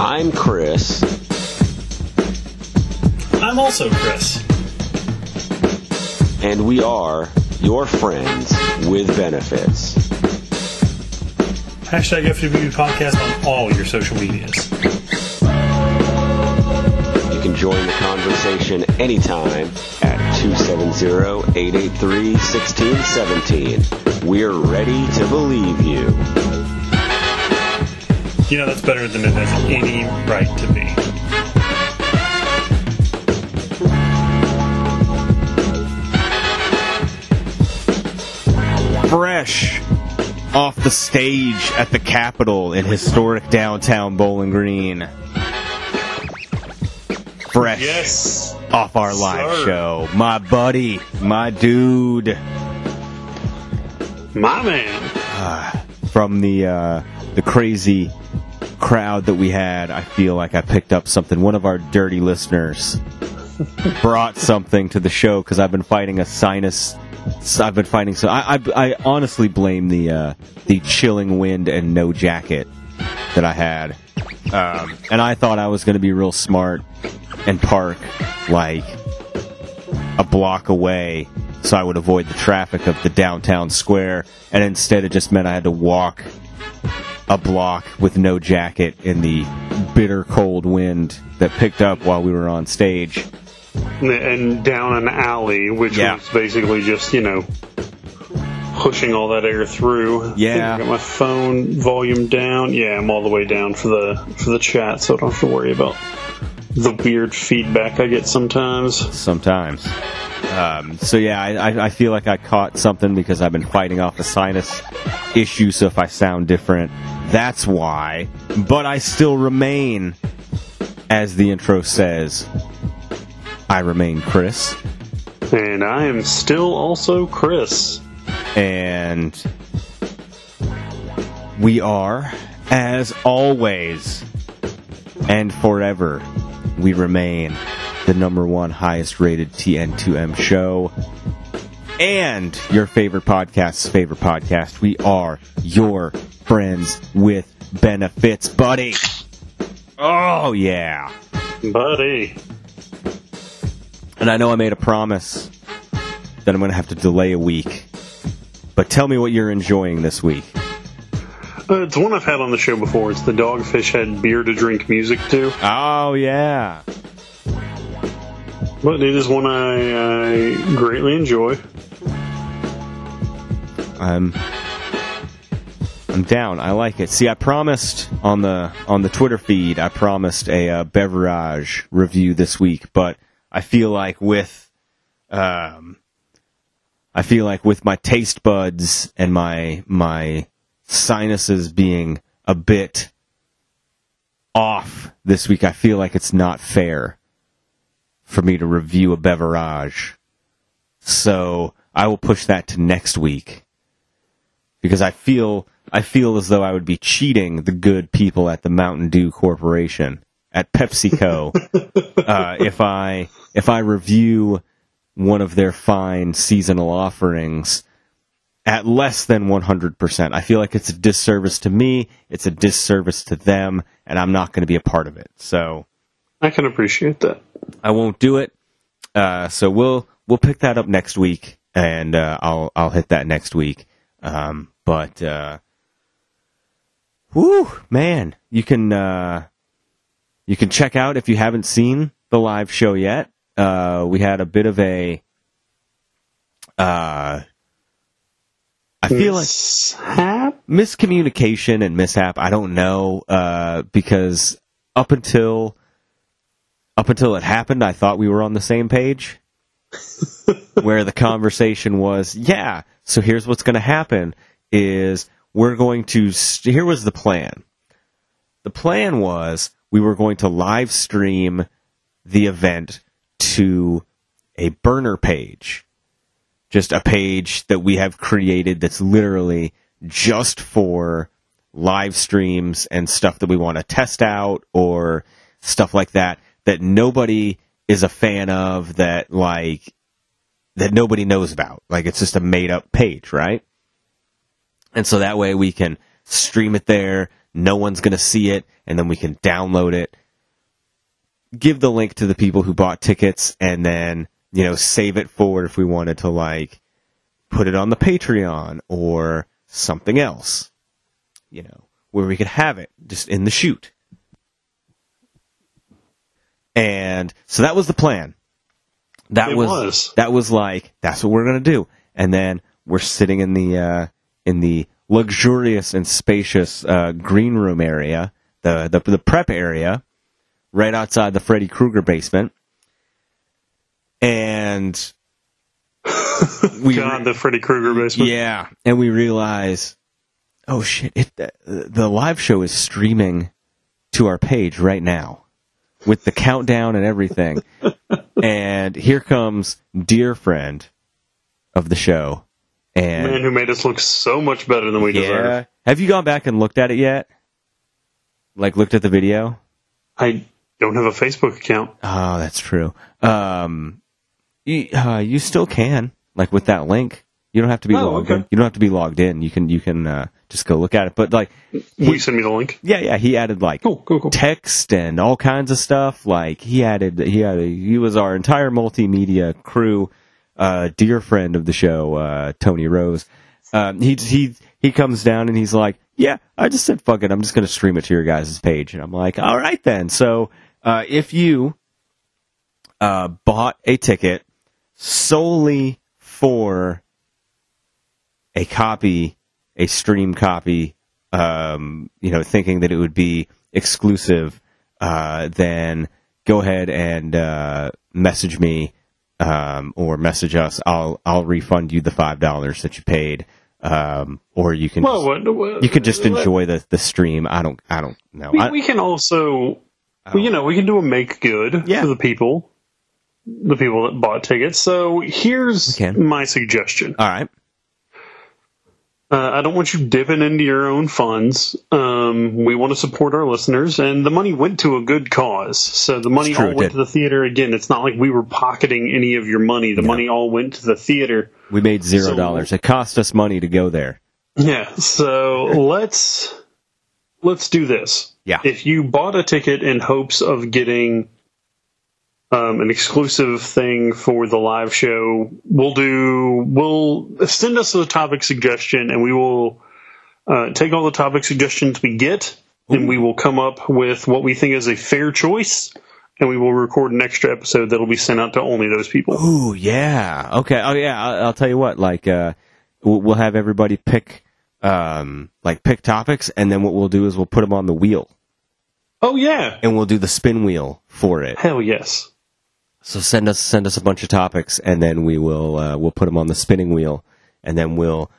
I'm Chris. I'm also Chris. And we are your friends with benefits. Hashtag FWB podcast on all your social medias. You can join the conversation anytime at 270-883-1617. We're ready to believe you. You know, that's better than it has any right to be. fresh off the stage at the Capitol in historic downtown Bowling Green. Fresh Yes. off our live sir. show. My buddy, my dude My man. from the uh, the crazy crowd that we had. I feel like I picked up something. One of our dirty listeners brought something to the show because I've been fighting a sinus. I've been fighting so. I, I, I honestly blame the uh, the chilling wind and no jacket that I had, um, and I thought I was going to be real smart and park like a block away so I would avoid the traffic of the downtown square, and instead it just meant I had to walk a block with no jacket in the bitter cold wind that picked up while we were on stage. and down an alley, which Yeah. was basically just you know pushing all that air through. Yeah. I got my phone volume down. Yeah, I'm all the way down for the for the chat, so I don't have to worry about the weird feedback I get sometimes. sometimes. Um, so yeah, I, I- I feel like I caught something because I've been fighting off a sinus issue. So if I sound different, that's why. But I still remain, as the intro says, I remain Chris, And I am still also Chris. and we are, as always, and forever, we remain the number one highest rated TN2M show and your favorite podcast's favorite podcast. We are your friends with benefits, buddy. Oh, yeah. Buddy. And I know I made a promise that I'm going to have to delay a week. But tell me what you're enjoying this week. Uh, it's one I've had on the show before. It's the Dogfish Head beer to drink music to. Oh, yeah. But it is one I, I greatly enjoy. I'm I'm down. I like it. See, I promised on the on the Twitter feed, I promised a uh, beverage review this week, but I feel like with um I feel like with my taste buds and my my sinuses being a bit off this week, I feel like it's not fair for me to review a beverage. So I will push that to next week because I feel I feel as though I would be cheating the good people at the Mountain Dew Corporation at PepsiCo uh, if I if I review one of their fine seasonal offerings at less than 100%. I feel like it's a disservice to me, it's a disservice to them, and I'm not going to be a part of it. So I can appreciate that. I won't do it. Uh, so we'll we'll pick that up next week, and uh, I'll I'll hit that next week. Um, but uh, whoo, man, you can uh, you can check out if you haven't seen the live show yet. Uh, we had a bit of a. I feel like miscommunication and mishap. I don't know uh, because up until up until it happened, I thought we were on the same page. where the conversation was, yeah. So here's what's going to happen: is we're going to. St- here was the plan. The plan was we were going to live stream the event to a burner page just a page that we have created that's literally just for live streams and stuff that we want to test out or stuff like that that nobody is a fan of that like that nobody knows about like it's just a made up page right and so that way we can stream it there no one's going to see it, and then we can download it. Give the link to the people who bought tickets, and then you know save it forward if we wanted to like put it on the Patreon or something else. You know, where we could have it just in the shoot. And so that was the plan. That It was, was. that was like that's what we're gonna do. And then we're sitting in the uh, in the luxurious and spacious uh, green room area, the, the the prep area, right outside the Freddy Krueger basement. And we God, the Freddy Krueger basement. yeah, and we realize, oh shit! It, the, the live show is streaming to our page right now with the countdown and everything. and here comes dear friend of the show, and Man who made us look so much better than we yeah, deserve. have you gone back and looked at it yet? Like looked at the video? I don't have a Facebook account. Oh, that's true. Um, you, uh, you still can, like with that link. You don't have to be Oh, logged okay. in. You don't have to be logged in. You can you can uh, just go look at it. But like, Will you send me the link? yeah, yeah, he added like Cool, cool, cool. text and all kinds of stuff. Like he added, he had, he was our entire multimedia crew. Uh, dear friend of the show, uh, Tony Rose. Um, he he he comes down and he's like, "Yeah, I just said fuck it. I'm just going to stream it to your guys' page." And I'm like, "All right then." So uh, if you uh, bought a ticket solely for a copy, a stream copy, um, you know, thinking that it would be exclusive, uh, then go ahead and uh, message me um, or message us. I'll I'll refund you the five dollars that you paid, um, or you can Well, just, what, you could just enjoy the, the stream. I don't I don't know. We, I- we can also, well, you know, we can do a make good Yeah. for the people, the people that bought tickets. So here's my suggestion. all right. Uh, I don't want you dipping into your own funds. Um, we want to support our listeners, and the money went to a good cause. So the money true, all went to the theater. Again, it's not like we were pocketing any of your money. The money all went to the theater. We made zero So- dollars. it cost us money to go there. Yeah. So let's let's do this. Yeah. If you bought a ticket in hopes of getting um, an exclusive thing for the live show, we'll do. We'll send us a topic suggestion, and we will uh, take all the topic suggestions we get, and we will come up with what we think is a fair choice, and we will record an extra episode that'll be sent out to only those people. Ooh, yeah. Okay. Oh, yeah. I'll, I'll tell you what. Like, uh, we'll, we'll have everybody pick, um, like pick topics, and then what we'll do is we'll put them on the wheel, Oh yeah, and we'll do the spin wheel for it. hell yes. So send us send us a bunch of topics, and then we will uh, we'll put them on the spinning wheel, and then we'll.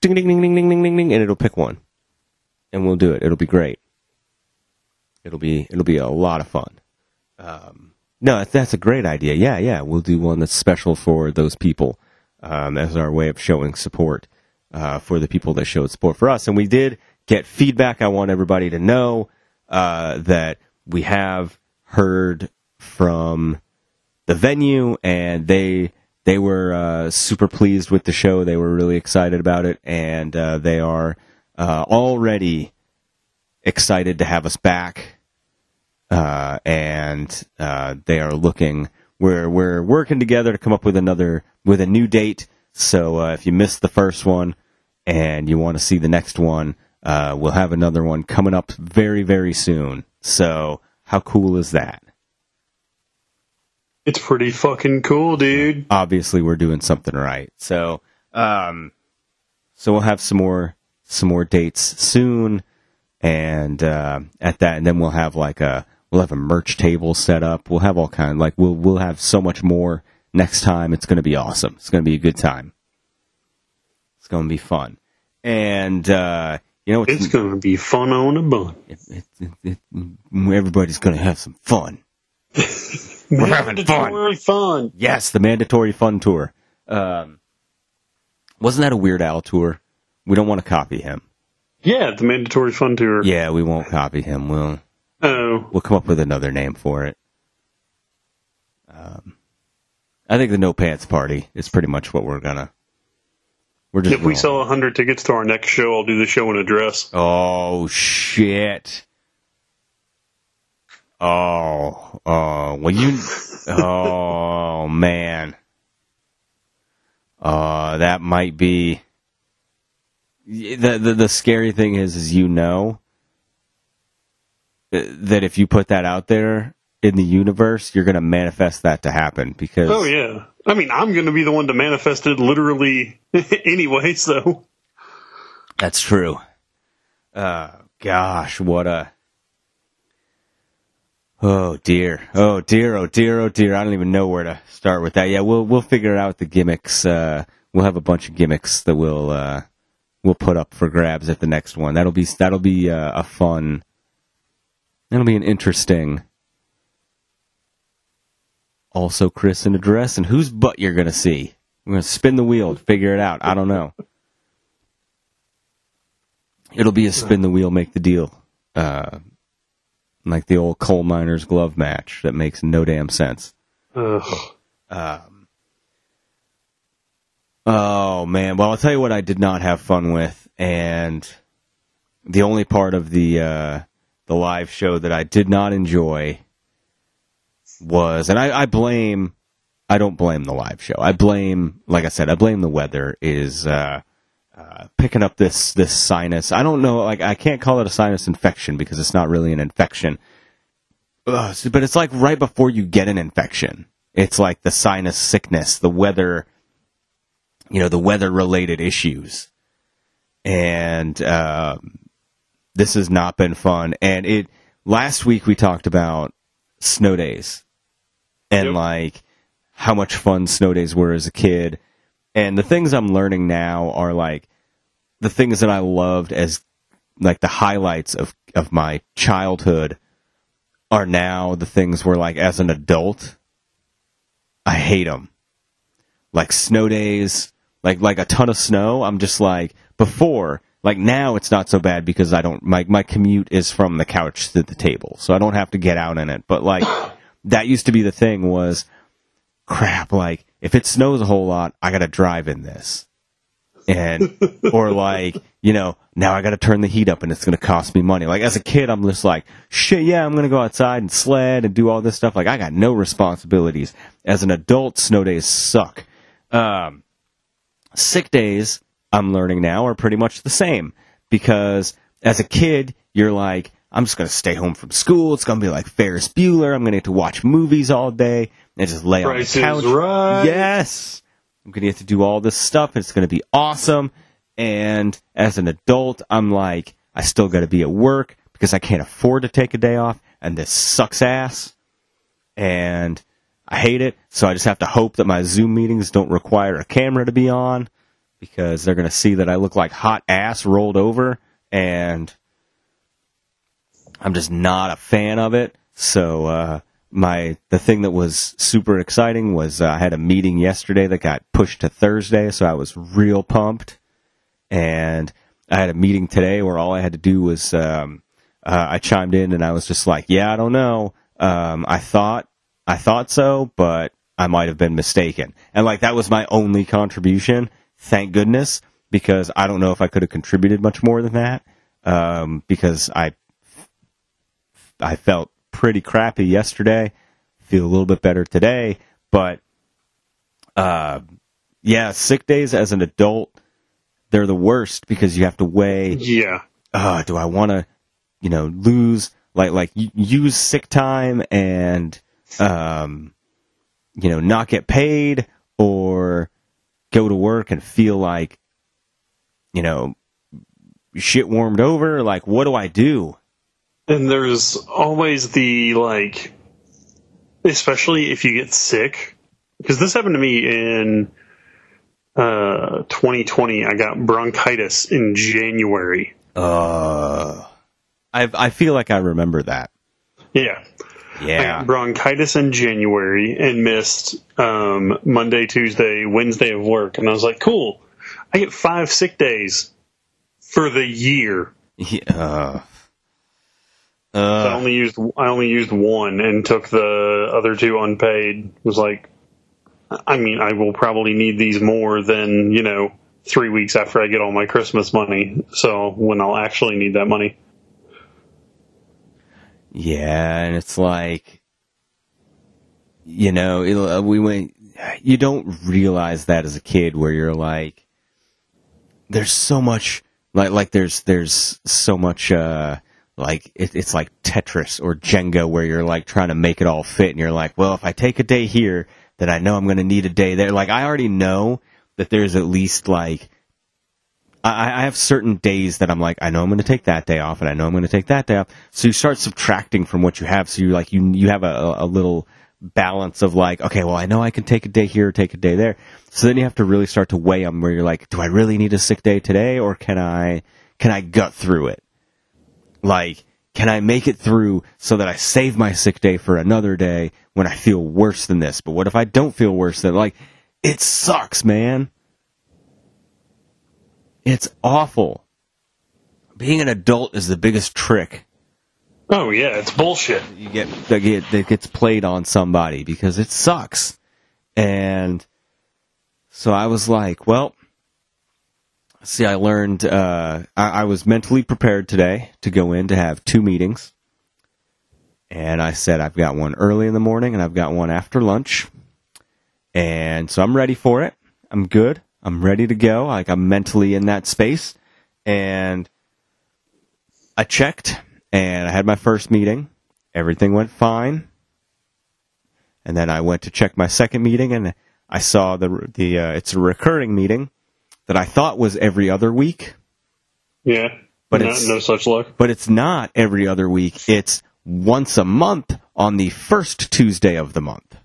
Ding ding ding ding ding ding ding ding, and it'll pick one, and we'll do it. It'll be great. It'll be it'll be a lot of fun. Um, no, that's, a great idea. Yeah, yeah, we'll do one that's special for those people um, as our way of showing support uh, for the people that showed support for us. And we did get feedback. I want everybody to know uh, that we have heard from the venue, and they they were uh, super pleased with the show. They were really excited about it, and uh, they are uh, already excited to have us back. Uh, and uh, they are looking. We're we're working together to come up with another with a new date. So if you missed the first one and you want to see the next one, uh, we'll have another one coming up very very soon. So how cool is that? It's pretty fucking cool, dude. obviously we're doing something right. So, um, so we'll have some more some more dates soon, and uh, at that, and then we'll have like a we'll have a merch table set up. We'll have all kind like we'll we'll have so much more next time. It's going to be awesome. It's going to be a good time. It's going to be fun, and uh, you know It's gonna be fun on a bun. it, it, it, it, everybody's going to have some fun. We're having fun. Fun. Yes, the mandatory fun tour. Um, wasn't that a Weird Al tour? We don't want to copy him. Yeah, the mandatory fun tour. Yeah, we won't copy him. We'll Oh, we'll come up with another name for it. Um, I think the no pants party is pretty much what we're gonna. We're just If we sell hundred tickets to our next show, I'll do the show in a dress. Oh shit. Oh, oh, well you, oh man. Uh, that might be, the, the, the scary thing is, is you know, uh, that if you put that out there in the universe, you're gonna manifest that to happen because. Oh yeah. I mean, I'm going to be the one to manifest it literally anyway. So That's true. Uh, gosh, what a. Oh dear, oh dear, oh dear, oh dear. I don't even know where to start with that. Yeah, we'll we'll figure out the gimmicks. Uh, we'll have a bunch of gimmicks that we'll uh, we'll put up for grabs at the next one. That'll be that'll be uh, a fun. That'll be an interesting. Also, Chris in a dress, and whose butt you're gonna see? We're gonna spin the wheel, to figure it out. I don't know. It'll be a spin the wheel, make the deal. Uh, like the old coal miner's glove match that makes no damn sense. ugh. Oh man, well I'll tell you what I did not have fun with, and the only part of the uh, the live show that I did not enjoy was, and I, I blame, I don't blame the live show. I blame, like I said, I blame the weather. Is uh, uh, picking up this this sinus. I don't know, like I can't call it a sinus infection because it's not really an infection. Ugh, but it's like right before you get an infection. It's like the sinus sickness, the weather you know the weather related issues and um, this has not been fun and it last week we talked about snow days and Yep. like how much fun snow days were as a kid and the things i'm learning now are like the things that i loved as like the highlights of of my childhood are now the things where like as an adult i hate them like snow days, like like a ton of snow. I'm just like before, like now it's not so bad because I don't my my commute is from the couch to the table, so I don't have to get out in it. But like that used to be the thing was crap. Like if it snows a whole lot, I got to drive in this, and or like you know now I got to turn the heat up and it's going to cost me money. Like as a kid, I'm just like shit. Yeah, I'm going to go outside and sled and do all this stuff. Like I got no responsibilities. As an adult, snow days suck. Um, sick days, I'm learning now, are pretty much the same because as a kid, you're like, I'm just going to stay home from school. It's going to be like Ferris Bueller. I'm going to get to watch movies all day and just lay Price on the couch. Right. Yes. I'm going to get to do all this stuff. It's going to be awesome. And as an adult, I'm like, I still got to be at work because I can't afford to take a day off. And this sucks ass. And I hate it. So I just have to hope that my Zoom meetings don't require a camera to be on because they're going to see that I look like hot ass rolled over. And I'm just not a fan of it. So, uh, my the thing that was super exciting was uh, I had a meeting yesterday that got pushed to Thursday, so I was real pumped. And I had a meeting today where all I had to do was um, uh, I chimed in and I was just like, "Yeah, I don't know. Um, I thought I thought so, but I might have been mistaken." And like that was my only contribution. Thank goodness, because I don't know if I could have contributed much more than that. Um, because I I felt pretty crappy yesterday. Feel a little bit better today, but uh, yeah, sick days as an adult, they're the worst because you have to weigh. Yeah. Uh, do I want to, you know, lose like like use sick time and um, you know, not get paid or go to work and feel like, you know, shit warmed over. Like, what do I do? And there's always the like, especially if you get sick, because this happened to me in uh, 2020. I got bronchitis in January. Uh, I I feel like I remember that. Yeah, I Yeah. got bronchitis in January and missed um, Monday, Tuesday, Wednesday of work, and I was like, cool. I get five sick days for the year. Yeah, uh, I uh, only used I only used one and took the other two unpaid. Was like, I mean, I will probably need these more than you know three weeks after I get all my Christmas money. So when I'll actually need that money. Yeah, and it's like, you know, it, uh, we went. You don't realize that as a kid, where you're like, there's so much, like, like there's there's so much, uh, like it, it's like Tetris or Jenga, where you're like trying to make it all fit, and you're like, well, if I take a day here, then I know I'm going to need a day there. Like I already know that there's at least like I, I have certain days that I'm like, I know I'm going to take that day off, and I know I'm going to take that day off. So you start subtracting from what you have. So you like you you have a, a little balance of like, okay, well, I know I can take a day here, take a day there. So then you have to really start to weigh them, where you're like, do I really need a sick day today, or can I can I gut through it? Like, can I make it through so that I save my sick day for another day when I feel worse than this? But what if I don't feel worse than like? It sucks, man. It's awful. Being an adult is the biggest trick Oh yeah, it's bullshit. you get that, get that gets played on somebody because it sucks. And so I was like, well, see, I learned uh, I, I was mentally prepared today to go in to have two meetings. And I said, I've got one early in the morning and I've got one after lunch. And so I'm ready for it. I'm good. I'm ready to go. Like I'm mentally in that space. And I checked and I had my first meeting. Everything went fine. And then I went to check my second meeting and I saw the the uh, it's a recurring meeting that I thought was every other week, Yeah, But no, it's- no such luck. but it's not every other week. It's once a month on the first Tuesday of the month.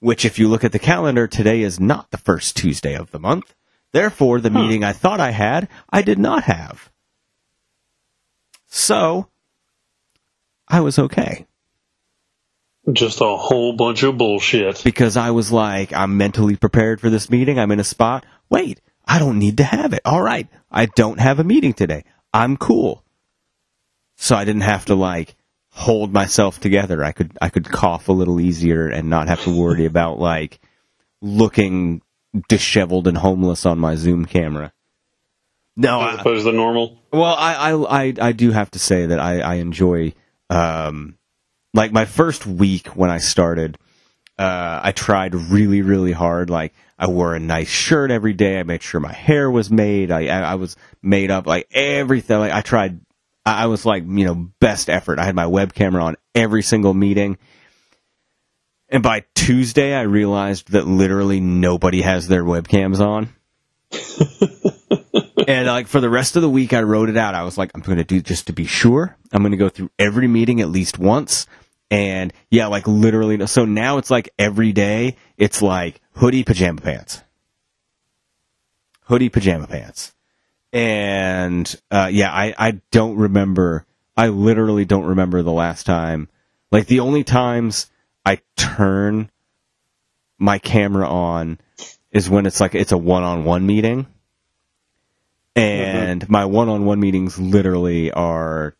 Which, if you look at the calendar, today is not the first Tuesday of the month. Therefore, the meeting I thought I had, I did not have. So, I was okay. Just a whole bunch of bullshit. because I was like, I'm mentally prepared for this meeting. I'm in a spot. Wait, I don't need to have it. All right. I don't have a meeting today. I'm cool. So I didn't have to like hold myself together. I could, I could cough a little easier and not have to worry about like looking disheveled and homeless on my Zoom camera. No, As I, opposed to normal. well, I, I, I, I do have to say that I, I enjoy, um, like my first week when I started, uh, I tried really, really hard. Like I wore a nice shirt every day. I made sure my hair was made. I, I, I was made up like everything. Like I tried, I I was like, you know, best effort. I had my web camera on every single meeting. And by Tuesday, I realized that literally nobody has their webcams on. and like for the rest of the week, I wrote it out. I was like, I'm going to do just to be sure. I'm going to go through every meeting at least once. And yeah, like literally. So now it's like every day, it's like hoodie, pajama pants. Hoodie, pajama pants. And uh, yeah, I, I don't remember. I literally don't remember the last time. Like the only times I turn my camera on is when it's like it's a one-on-one meeting. And my one-on-one meetings literally are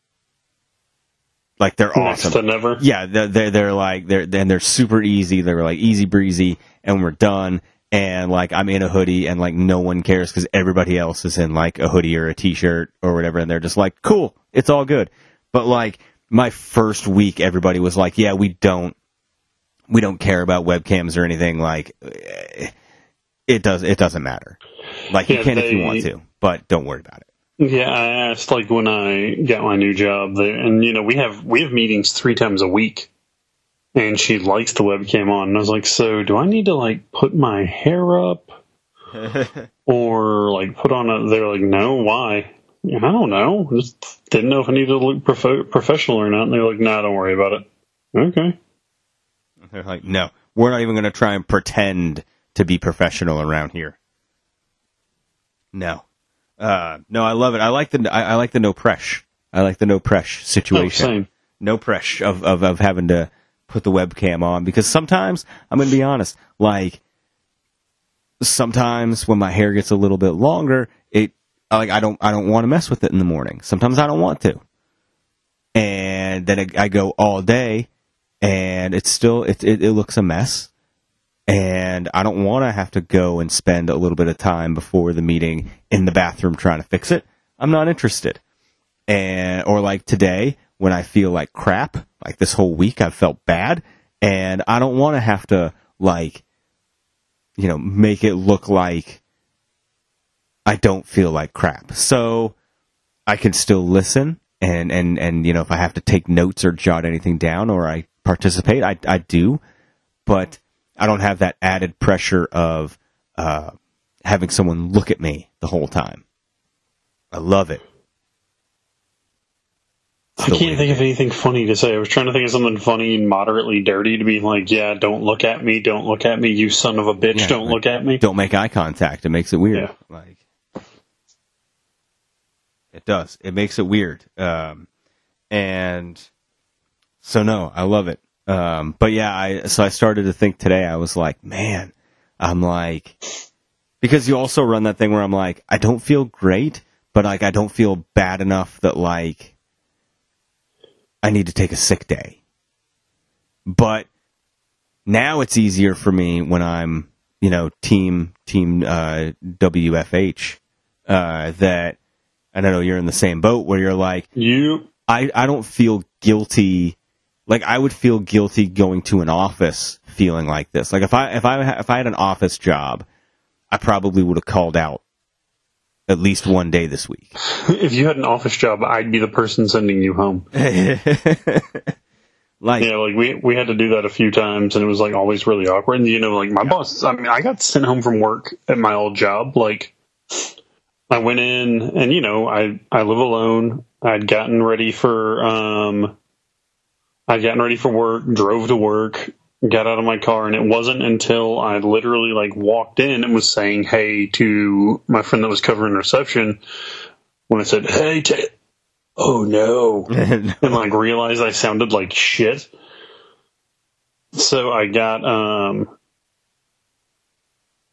like they're Next awesome. to never. Yeah, they're, they're they're like they're and they're super easy. They're like easy breezy, and we're done. And like I'm in a hoodie, and like no one cares because everybody else is in like a hoodie or a t-shirt or whatever, and they're just like, cool, it's all good. But like my first week, everybody was like, yeah, we don't we don't care about webcams or anything. Like eh, it does it doesn't matter. Like you Yeah, can if you want to, but don't worry about it. Yeah, I asked like when I got my new job there, and you know we have we have meetings three times a week, and she likes the webcam on. And I was like, so do I need to like put my hair up, or like put on a? They're like, no, why? I don't know. Just didn't know if I needed to look prof- professional or not. And they're like, nah, don't worry about it. Okay. They're like, no, we're not even going to try and pretend to be professional around here. No, uh, no, I love it. I like the I, I like the no press. I like the no press Oh, situation. same. no pressure of, of, of having to put the webcam on because sometimes I'm going to be honest, like sometimes when my hair gets a little bit longer, it like I don't I don't want to mess with it in the morning. Sometimes I don't want to, and then it, I go all day, and it's still it, it it looks a mess. And I don't want to have to go and spend a little bit of time before the meeting in the bathroom trying to fix it. I'm not interested. And or like today when I feel like crap, like this whole week I've felt bad and I don't want to have to like you know, make it look like I don't feel like crap. So I can still listen and and and you know if I have to take notes or jot anything down or I participate, I I do, but I don't have that added pressure of uh, having someone look at me the whole time. I love it. I can't think of anything funny to say. I was trying to think of something funny and moderately dirty to be like, yeah, don't look at me, don't look at me, you son of a bitch, Yeah, don't like, look at me. Don't make eye contact. It makes it weird. Yeah. Like it does. It makes it weird. Um, and so no, I love it. Um, but yeah, I so I started to think today. I was like, man, I'm like because you also run that thing where I'm like, I don't feel great, but like I don't feel bad enough that like I need to take a sick day. But now it's easier for me when I'm, you know, team team uh, WFH uh, that I don't know you're in the same boat where you're like You, I I don't feel guilty like I would feel guilty going to an office feeling like this. Like if I if I if I had an office job, I probably would have called out at least one day this week. if you had an office job, I'd be the person sending you home. like Yeah, like we we had to do that a few times, and it was like always really awkward. And you know, like my boss, I mean, I got sent home from work at my old job. Like, I went in, and you know, I I live alone. I'd gotten ready for um, I'd gotten ready for work, drove to work, got out of my car, and it wasn't until I literally like walked in and was saying hey to my friend that was covering reception when I said hey. Ta- Oh no! and like realized I sounded like shit. So I got um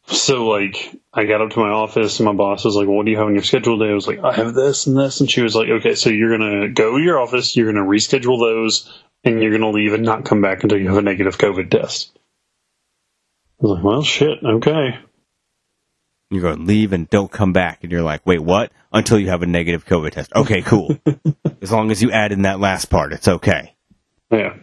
so like I got up to my office and my boss was like, well, what do you have on your schedule today? I was like, I have this and this and she was like, Okay, so you're gonna go to your office, you're gonna reschedule those, and you're gonna leave and not come back until you have a negative COVID test. I was like, Well shit, okay. You're going to leave and don't come back, and you're like, wait, what? Until you have a negative COVID test. Okay, cool. as long as you add in that last part, it's okay. Yeah.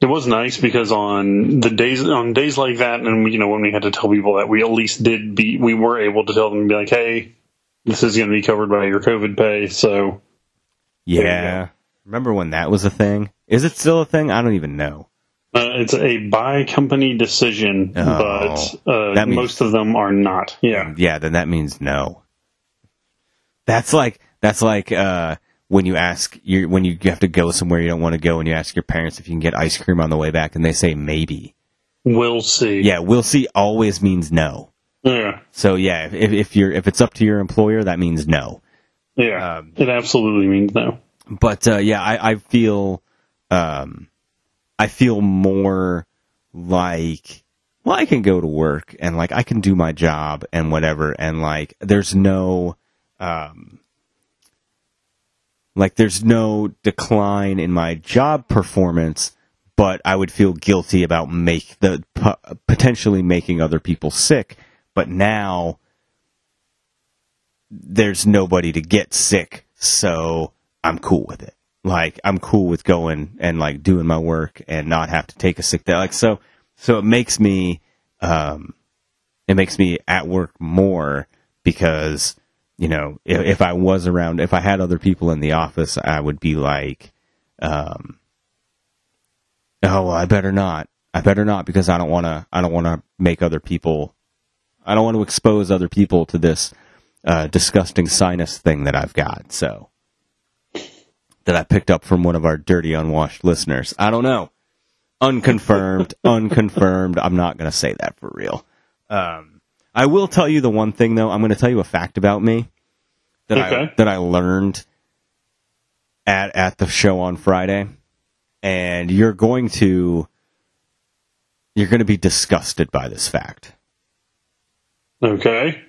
It was nice because on the days on days like that, and you know when we had to tell people that, we at least did be we were able to tell them be like, hey, this is going to be covered by your COVID pay. So Yeah. Remember when that was a thing? Is it still a thing? I don't even know. uh, it's a by company decision, Oh, but uh, means- most of them are not. Yeah, Yeah, then that means no. That's like that's like uh, when you ask you when you have to go somewhere you don't want to go and you ask your parents if you can get ice cream on the way back and they say maybe. we'll see. Yeah, we'll see always means no. yeah, So yeah, if if you're if it's up to your employer, that means no. yeah. Um, it absolutely means no. But uh, yeah, I, I feel um, I feel more like well, I can go to work and like I can do my job and whatever, and like there's no um, like there's no decline in my job performance, but I would feel guilty about make the potentially making other people sick. But now there's nobody to get sick, so I'm cool with it. Like I'm cool with going and like doing my work and not have to take a sick day. Like so, so it makes me, um, it makes me at work more because you know if, if I was around, if I had other people in the office, I would be like, um, oh, well, I better not. I better not because I don't want to. I don't want to make other people. I don't want to expose other people to this uh, disgusting sinus thing that I've got. So that I picked up from one of our dirty, unwashed listeners. I don't know. Unconfirmed, unconfirmed. I'm not going to say that for real. Um, I will tell you the one thing though. I'm going to tell you a fact about me that I that I learned at at the show on Friday, and you're going to you're going to be disgusted by this fact Okay.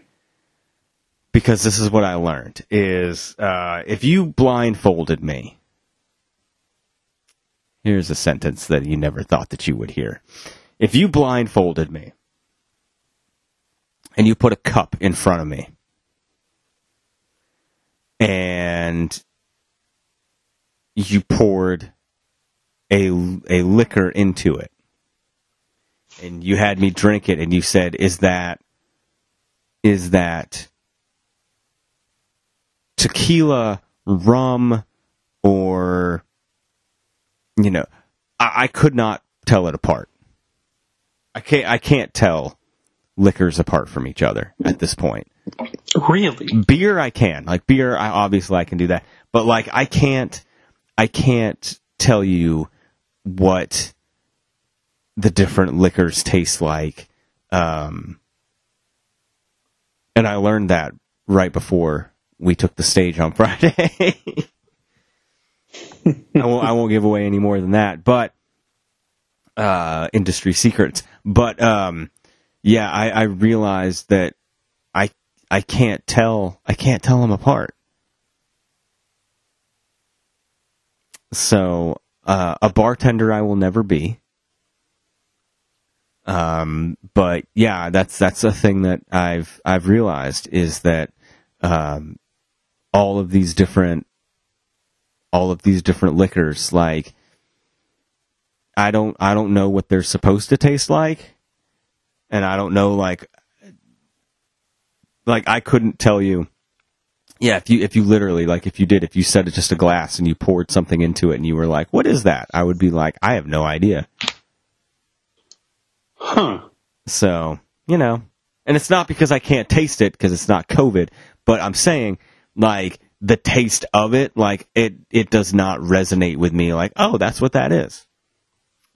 Because this is what I learned is uh, if you blindfolded me. Here's a sentence that you never thought that you would hear. if you blindfolded me and you put a cup in front of me and you poured a a liquor into it and you had me drink it and you said is that is that tequila rum or you know I, I could not tell it apart i can't i can't tell liquors apart from each other at this point Really? beer I can. Like beer I obviously I can do that. But like I can't I can't tell you what the different liquors taste like. Um and I learned that right before we took the stage on Friday. I won't I won't give away any more than that, but uh industry secrets. But um yeah, I, I realized that I I can't tell I can't tell them apart. So uh, a bartender I will never be. Um, but yeah, that's that's a thing that I've I've realized is that um, all of these different all of these different liquors like I don't I don't know what they're supposed to taste like and I don't know like like I couldn't tell you. Yeah, if you if you literally like if you did if you set it just a glass and you poured something into it and you were like, "What is that?" I would be like, "I have no idea." Huh. So, you know, and it's not because I can't taste it because it's not COVID, but I'm saying like the taste of it, like it it does not resonate with me like, "Oh, that's what that is."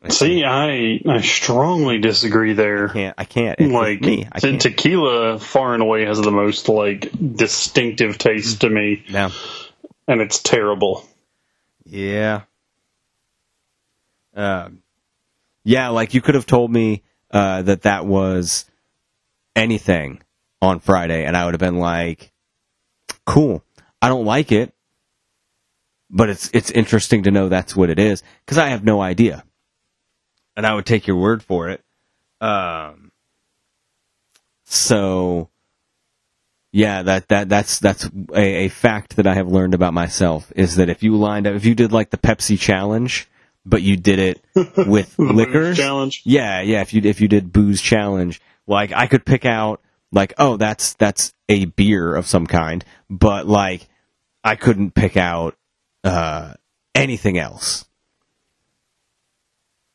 See, I I strongly disagree there. I can't I can't It's like me. I can't. tequila far and away has the most like distinctive taste to me, Yeah, and it's terrible. Yeah. Um, yeah, like you could have told me uh, that that was anything on Friday, and I would have been like, "Cool, I don't like it, but it's it's interesting to know that's what it is because I have no idea." And I would take your word for it. Um, so yeah, that, that that's that's a, a fact that I have learned about myself is that if you lined up if you did like the Pepsi challenge, but you did it with liquors, challenge. yeah, yeah. If you if you did booze challenge, like I could pick out like oh that's that's a beer of some kind, but like I couldn't pick out uh, anything else.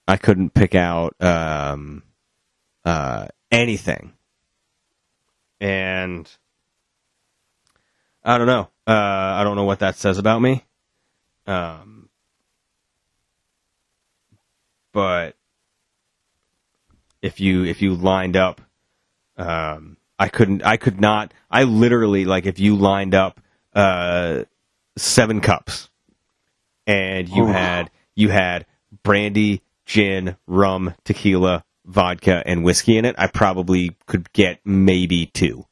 I couldn't pick out um, uh, anything, and I don't know. Uh, I don't know what that says about me. Um, but if you if you lined up, um, I couldn't. I could not. I literally like if you lined up uh, seven cups, and you Ooh. had you had brandy, gin, rum, tequila, vodka, and whiskey in it. I probably could get maybe two.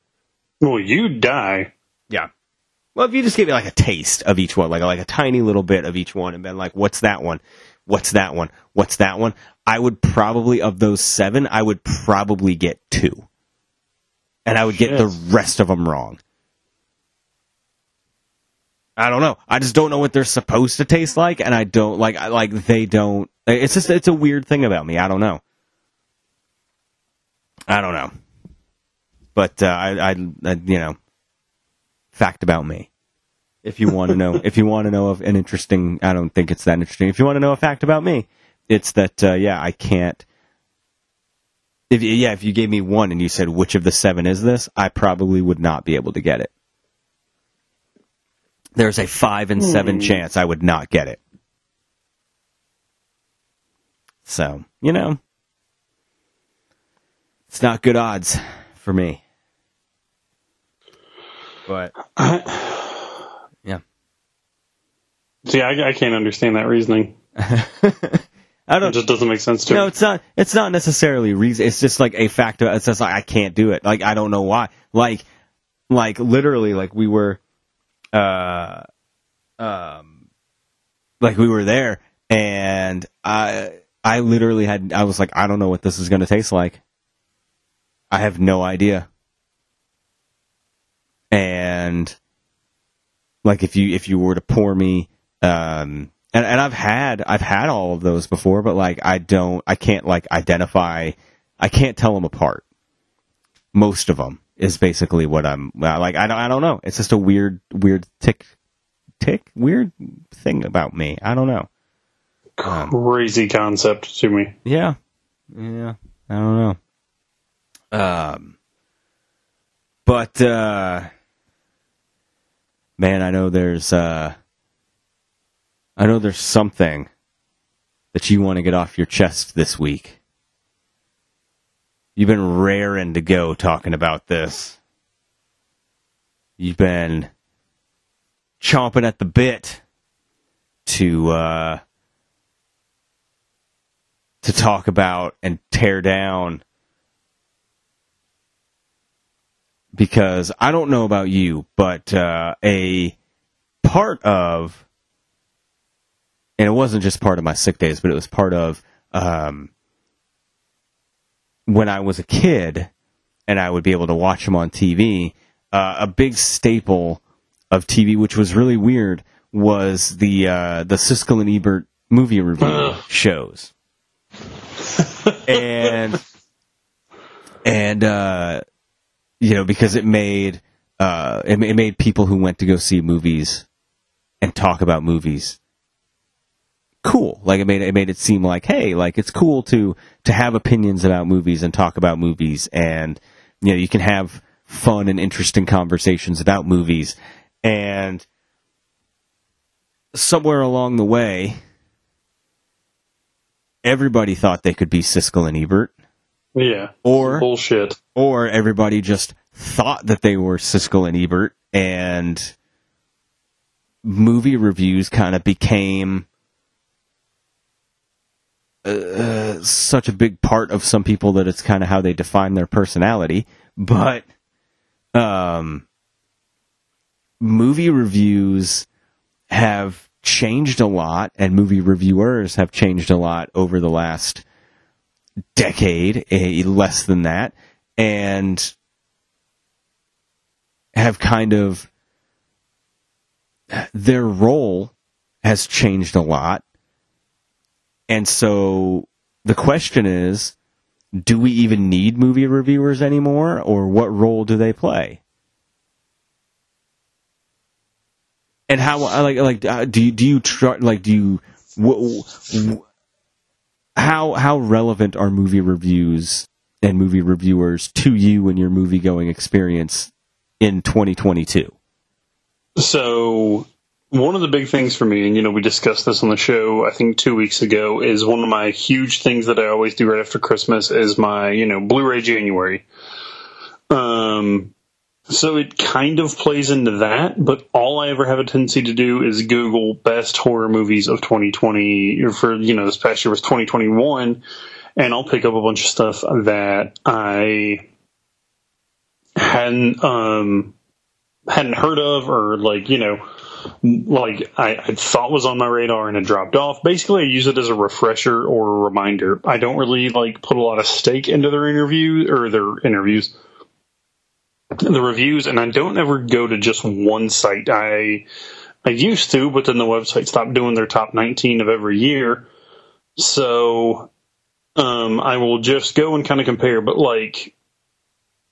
Well, you die. Yeah. Well, if you just gave me like a taste of each one, like like a tiny little bit of each one, and been like, "What's that one? What's that one? What's that one?" I would probably of those seven, I would probably get two, and I would get the rest of them wrong. I don't know. I just don't know what they're supposed to taste like, and I don't like. I like they don't. It's just it's a weird thing about me. I don't know. I don't know. But uh, I, I, I, you know, fact about me. If you want to know, if you want to know of an interesting, I don't think it's that interesting. If you want to know a fact about me, it's that uh, yeah, I can't. If yeah, if you gave me one and you said which of the seven is this, I probably would not be able to get it. There's a five and seven Hmm. chance I would not get it. So you know, it's not good odds for me. But yeah, See, I, I can't understand that reasoning. I don't. It just doesn't make sense to No, me. it's not. It's not necessarily reason. It's just like a fact. It's just like I can't do it. Like I don't know why. Like, like literally, like we were, uh, um, like we were there, and I I literally had I was like I don't know what this is going to taste like. I have no idea. And like if you if you were to pour me um and and I've had I've had all of those before but like I don't I can't like identify I can't tell them apart. Most of them is basically what I'm like I don't I don't know. It's just a weird weird tick tick weird thing about me. I don't know. Crazy concept to me. Yeah. Yeah. I don't know. Um but uh man, I know there's uh I know there's something that you want to get off your chest this week. You've been raring to go talking about this. You've been chomping at the bit to uh to talk about and tear down because I don't know about you, but uh, a part of, and it wasn't just part of my sick days, but it was part of um, when I was a kid and I would be able to watch them on TV. Uh, a big staple of TV, which was really weird, was the uh, the Siskel and Ebert movie review shows, and and uh, you know, because it made uh, it, it made people who went to go see movies and talk about movies cool. Like it made it made it seem like, hey, like it's cool to to have opinions about movies and talk about movies, and you know, you can have fun and interesting conversations about movies, and somewhere along the way, everybody thought they could be Siskel and Ebert. Yeah. Or bullshit. Or everybody just thought that they were Siskel and Ebert and movie reviews kind of became uh, such a big part of some people that it's kind of how they define their personality. But um, movie reviews have changed a lot, and movie reviewers have changed a lot over the last decade, a, less than that, and have kind of their role has changed a lot. And so the question is, do we even need movie reviewers anymore or what role do they play? And how like like uh, do you do you try like do you w- w- how how relevant are movie reviews and movie reviewers to you and your movie going experience in 2022? So one of the big things for me, and you know, we discussed this on the show, I think two weeks ago, is one of my huge things that I always do right after Christmas is my, you know, Blu-ray January. Um, so it kind of plays into that, but all I ever have a tendency to do is Google best horror movies of 2020, or for, you know, this past year was 2021, and I'll pick up a bunch of stuff that I hadn't, um, hadn't heard of, or like, you know, like I, I, thought was on my radar and it dropped off. Basically, I use it as a refresher or a reminder. I don't really like put a lot of stake into their interview or their interviews the reviews, and I don't ever go to just one site. I I used to, but then the website stopped doing their top 19 of every year. So um, I will just go and kind of compare. But like,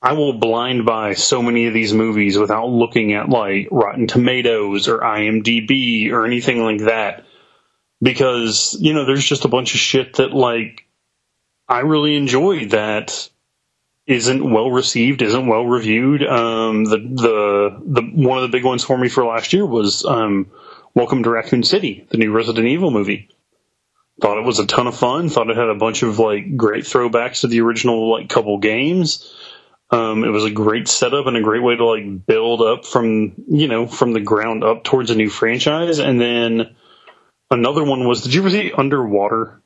I will blind buy so many of these movies without looking at like Rotten Tomatoes or IMDb or anything like that. Because, you know, there's just a bunch of shit that like I really enjoy that isn't well received, isn't well reviewed. Um, the the the one of the big ones for me for last year was um, Welcome to Raccoon City, the new Resident Evil movie. Thought it was a ton of fun. Thought it had a bunch of like great throwbacks to the original like couple games. Um, it was a great setup and a great way to like build up from you know from the ground up towards a new franchise. And then another one was did you ever see Underwater?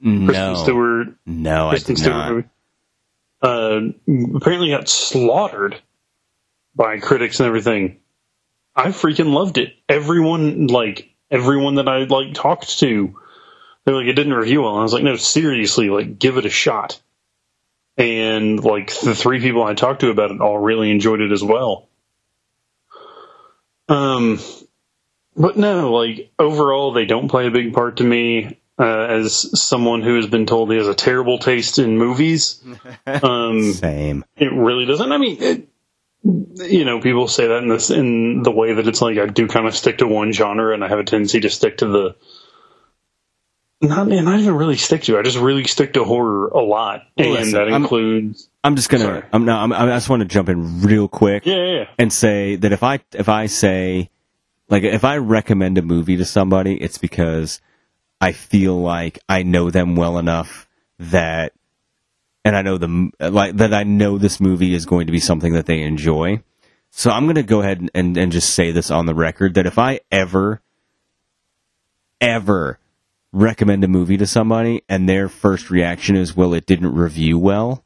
No, Kristen Stewart. No, Kristen I did Stewart not. Movie? uh, apparently got slaughtered by critics and everything. I freaking loved it. Everyone, like everyone that I like talked to, they're like, it didn't review well. And I was like, no, seriously, like, give it a shot. And like the three people I talked to about it all really enjoyed it as well. Um, but no, like overall, they don't play a big part to me. Uh, as someone who has been told he has a terrible taste in movies, um, Same. it really doesn't. I mean, it, you know, people say that in this in the way that it's like I do kind of stick to one genre, and I have a tendency to stick to the not not even really stick to. I just really stick to horror a lot, and listen, that I'm- includes I'm just gonna. Sorry. I'm no. I'm, I just want to jump in real quick yeah, yeah, yeah. and say that if I if I say like if I recommend a movie to somebody, it's because I feel like I know them well enough that, and I know them like that. I know this movie is going to be something that they enjoy. So I'm gonna go ahead and, and, and just say this on the record that if I ever, ever recommend a movie to somebody and their first reaction is, well, it didn't review well.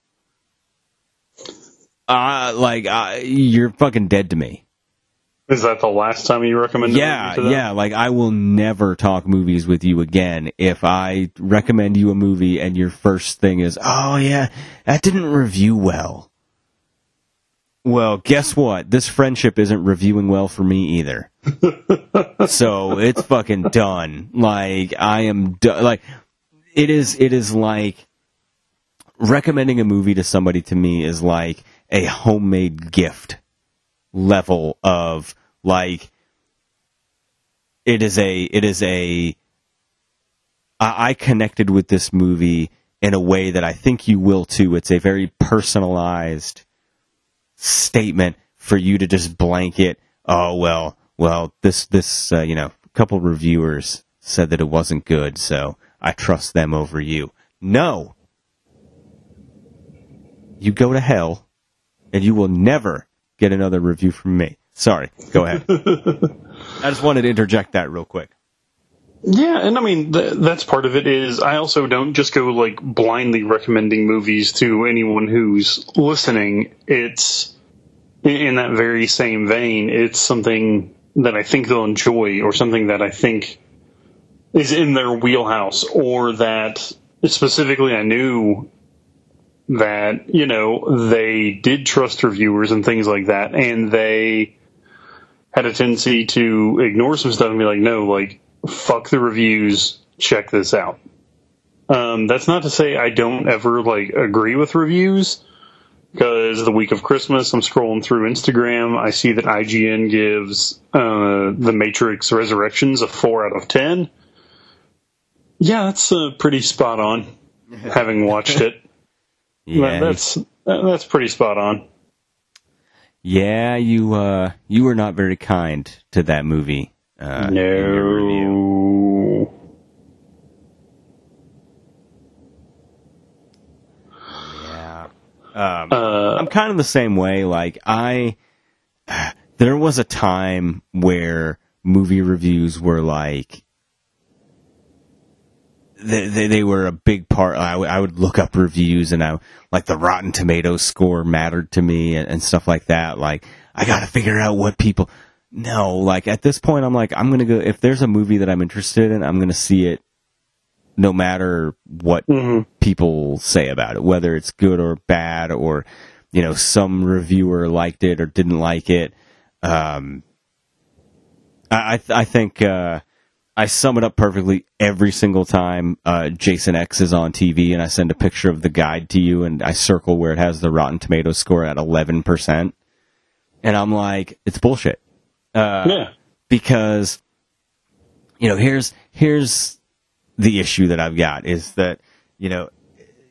Uh, like, uh, you're fucking dead to me. Is that the last time you recommend? Yeah, movie to them? yeah. Like, I will never talk movies with you again if I recommend you a movie and your first thing is, oh, yeah, that didn't review well. Well, guess what? This friendship isn't reviewing well for me either. so it's fucking done. Like, I am done. Like, it is, it is like, recommending a movie to somebody to me is like a homemade gift level of like it is a it is a I, I connected with this movie in a way that I think you will too. It's a very personalized statement for you to just blanket. Oh well, well this this uh, you know a couple reviewers said that it wasn't good, so I trust them over you. No, you go to hell, and you will never get another review from me. Sorry, go ahead. I just wanted to interject that real quick. Yeah, and I mean th- that's part of it. Is I also don't just go like blindly recommending movies to anyone who's listening. It's in- that very same vein. It's something that I think they'll enjoy, or something that I think is in their wheelhouse, or that specifically I knew that you know they did trust reviewers and things like that, and they had a tendency to ignore some stuff and be like, no, like fuck the reviews, check this out. Um, that's not to say I don't ever like agree with reviews, because the week of Christmas, I'm scrolling through Instagram, I see that IGN gives uh, The Matrix Resurrections a four out of ten. Yeah, that's uh, pretty spot on. Having watched it, Yeah, that's that's pretty spot on. yeah, you uh, you were not very kind to that movie. Uh, in your review. No. Yeah. Um, Uh, I'm kind of the same way. Like I, there was a time where movie reviews were like, they they, they were a big part. I, w- I would look up reviews and I like the Rotten Tomatoes score mattered to me and, and stuff like that. Like I got to figure out what people. No, like at this point, I'm like I'm gonna go. If there's a movie that I'm interested in, I'm gonna see it, no matter what mhm. people say about it, whether it's good or bad, or you know, some reviewer liked it or didn't like it. Um, I I, th- I think uh, I sum it up perfectly every single time. Uh, Jason X is on TV, and I send a picture of the guide to you, and I circle where it has the Rotten Tomatoes score at eleven percent, and I'm like, it's bullshit yeah. because you know here's here's the issue that I've got is that you know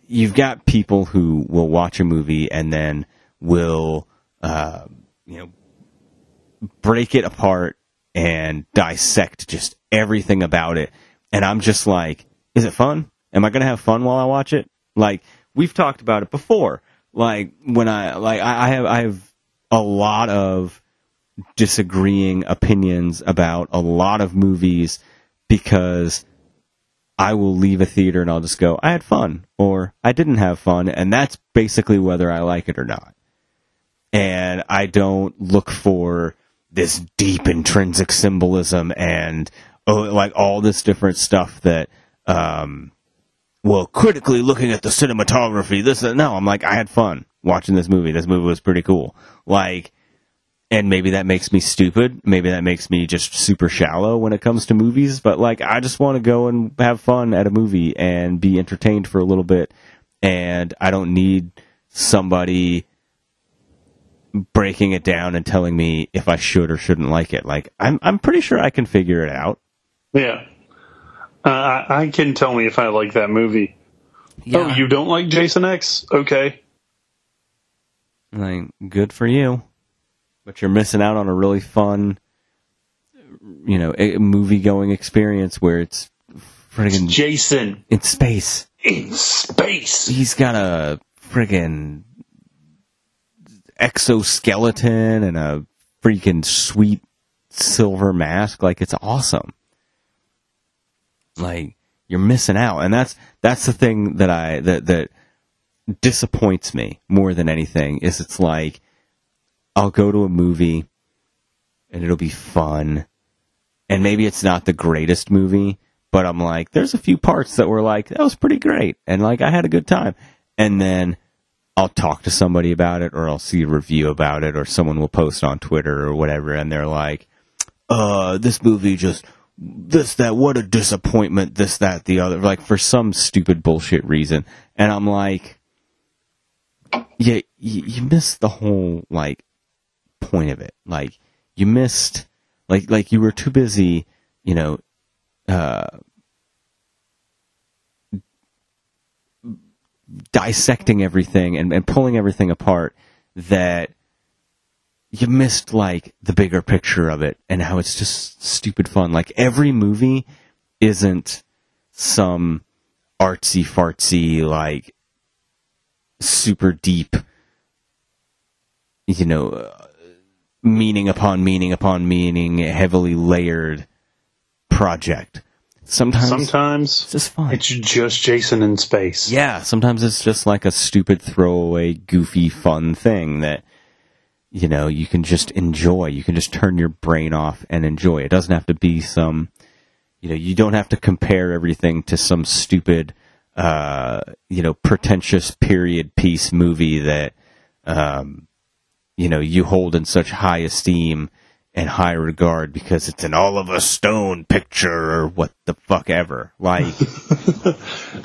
you've got people who will watch a movie and then will uh, you know break it apart and dissect just everything about it. And I'm just like is it fun? Am I going to have fun while I watch it? Like we've talked about it before. Like when I like I, I have I have a lot of disagreeing opinions about a lot of movies because I will leave a theater and I'll just go, I had fun or I didn't have fun. And that's basically whether I like it or not. And I don't look for this deep intrinsic symbolism and oh, like all this different stuff that, um, well, critically looking at the cinematography, this and no, I'm like, I had fun watching this movie. This movie was pretty cool. Like, and maybe that makes me stupid. Maybe that makes me just super shallow when it comes to movies. But like, I just want to go and have fun at a movie and be entertained for a little bit. And I don't need somebody breaking it down and telling me if I should or shouldn't like it. Like, I'm I'm pretty sure I can figure it out. Yeah. Uh, I I can tell me if I like that movie. Oh, you don't like Jason X? Okay. like good for you, but you're missing out on a really fun, you know, movie going experience where it's friggin' Jason in space. in space. He's got a friggin' exoskeleton and a freaking sweet silver mask. Like it's awesome. Like you're missing out, and that's that's the thing that I that that disappoints me more than anything is it's like I'll go to a movie and it'll be fun, and maybe it's not the greatest movie, but I'm like, there's a few parts that were like that was pretty great, and like I had a good time, and then I'll talk to somebody about it, or I'll see a review about it, or someone will post on Twitter or whatever, and they're like, uh, this movie just this that what a disappointment this that the other like for some stupid bullshit reason. And i'm like yeah you, you missed the whole like point of it like you missed like like you were too busy you know uh dissecting everything and, and pulling everything apart that you missed like the bigger picture of it and how it's just stupid fun. Like every movie isn't some artsy fartsy like super deep you know uh, meaning upon meaning upon meaning heavily layered project. Sometimes Sometimes it's just fun. it's just Jason in space. Yeah, sometimes it's just like a stupid throwaway, goofy, fun thing that you know you can just enjoy. You can just turn your brain off and enjoy. It doesn't have to be some, you know, you don't have to compare everything to some stupid, uh, you know, pretentious period piece movie that, um, you know, you hold in such high esteem and high regard because it's an Oliver Stone picture or what the fuck ever. Like.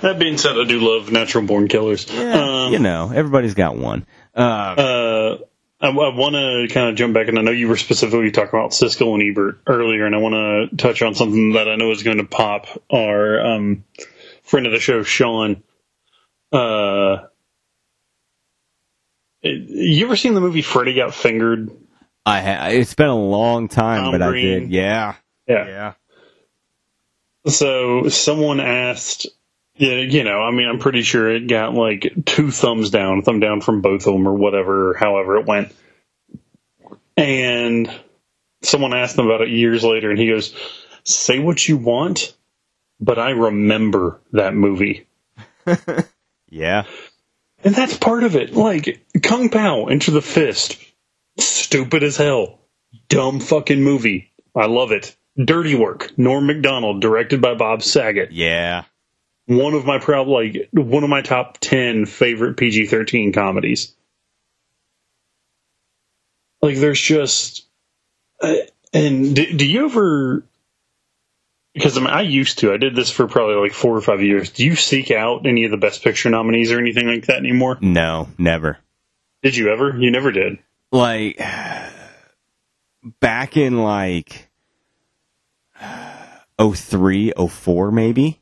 That being said, I do love Natural Born Killers. Um, you know, everybody's got one. Uh, uh, I, I want to kind of jump back, and I know you were specifically talking about Siskel and Ebert earlier, and I want to touch on something that I know is going to pop. Our um, friend of the show, Sean. Uh, you ever seen the movie Freddy Got Fingered? I ha- it's been a long time, Tom but I did. Yeah, Yeah. yeah. So someone asked, yeah, you know, I mean, I'm pretty sure it got like two thumbs down, thumb down from both of them or whatever, however it went. And someone asked him about it years later, and he goes, "Say what you want, but I remember that movie." Yeah. And that's part of it. Like Kung Pow, Enter the Fist, stupid as hell, dumb fucking movie. I love it. Dirty Work, Norm Macdonald, directed by Bob Saget. Yeah. one of my prob like one of my top 10 favorite PG-13 comedies. Like there's just uh, and do, do you ever because I, mean, I used to I did this for probably like 4 or 5 years. Do you seek out any of the best picture nominees or anything like that anymore? No, never. Did you ever? You never did. Like back in like 03, 04 maybe.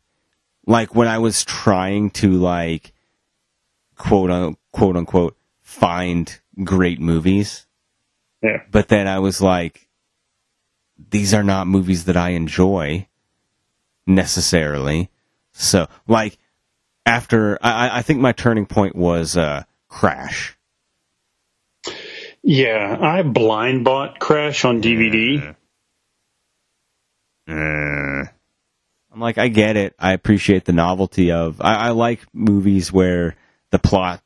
Like when I was trying to like quote unquote quote unquote find great movies. Yeah. But then I was like, these are not movies that I enjoy necessarily. So, like, after I, I think my turning point was uh, Crash. Yeah, I blind bought Crash on DVD. Uh, I'm like, I get it. I appreciate the novelty of. I, I like movies where the plot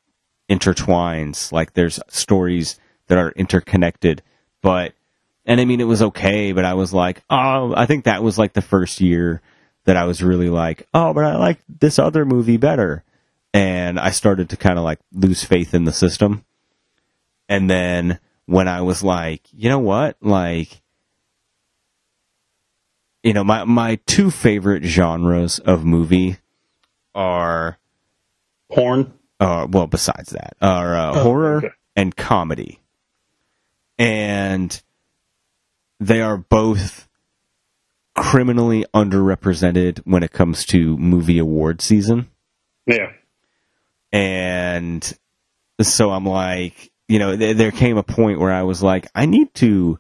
intertwines. Like, there's stories that are interconnected. But, and I mean, it was okay. But I was like, oh, I think that was like the first year that I was really like, oh, but I like this other movie better. And I started to kind of like lose faith in the system. And then when I was like, you know what? Like, you know, my, my two favorite genres of movie are, Porn. uh, well, besides that, are uh, Oh, horror okay. and comedy. And they are both criminally underrepresented when it comes to movie award season. Yeah. And so I'm like, you know, th- there came a point where I was like, I need to,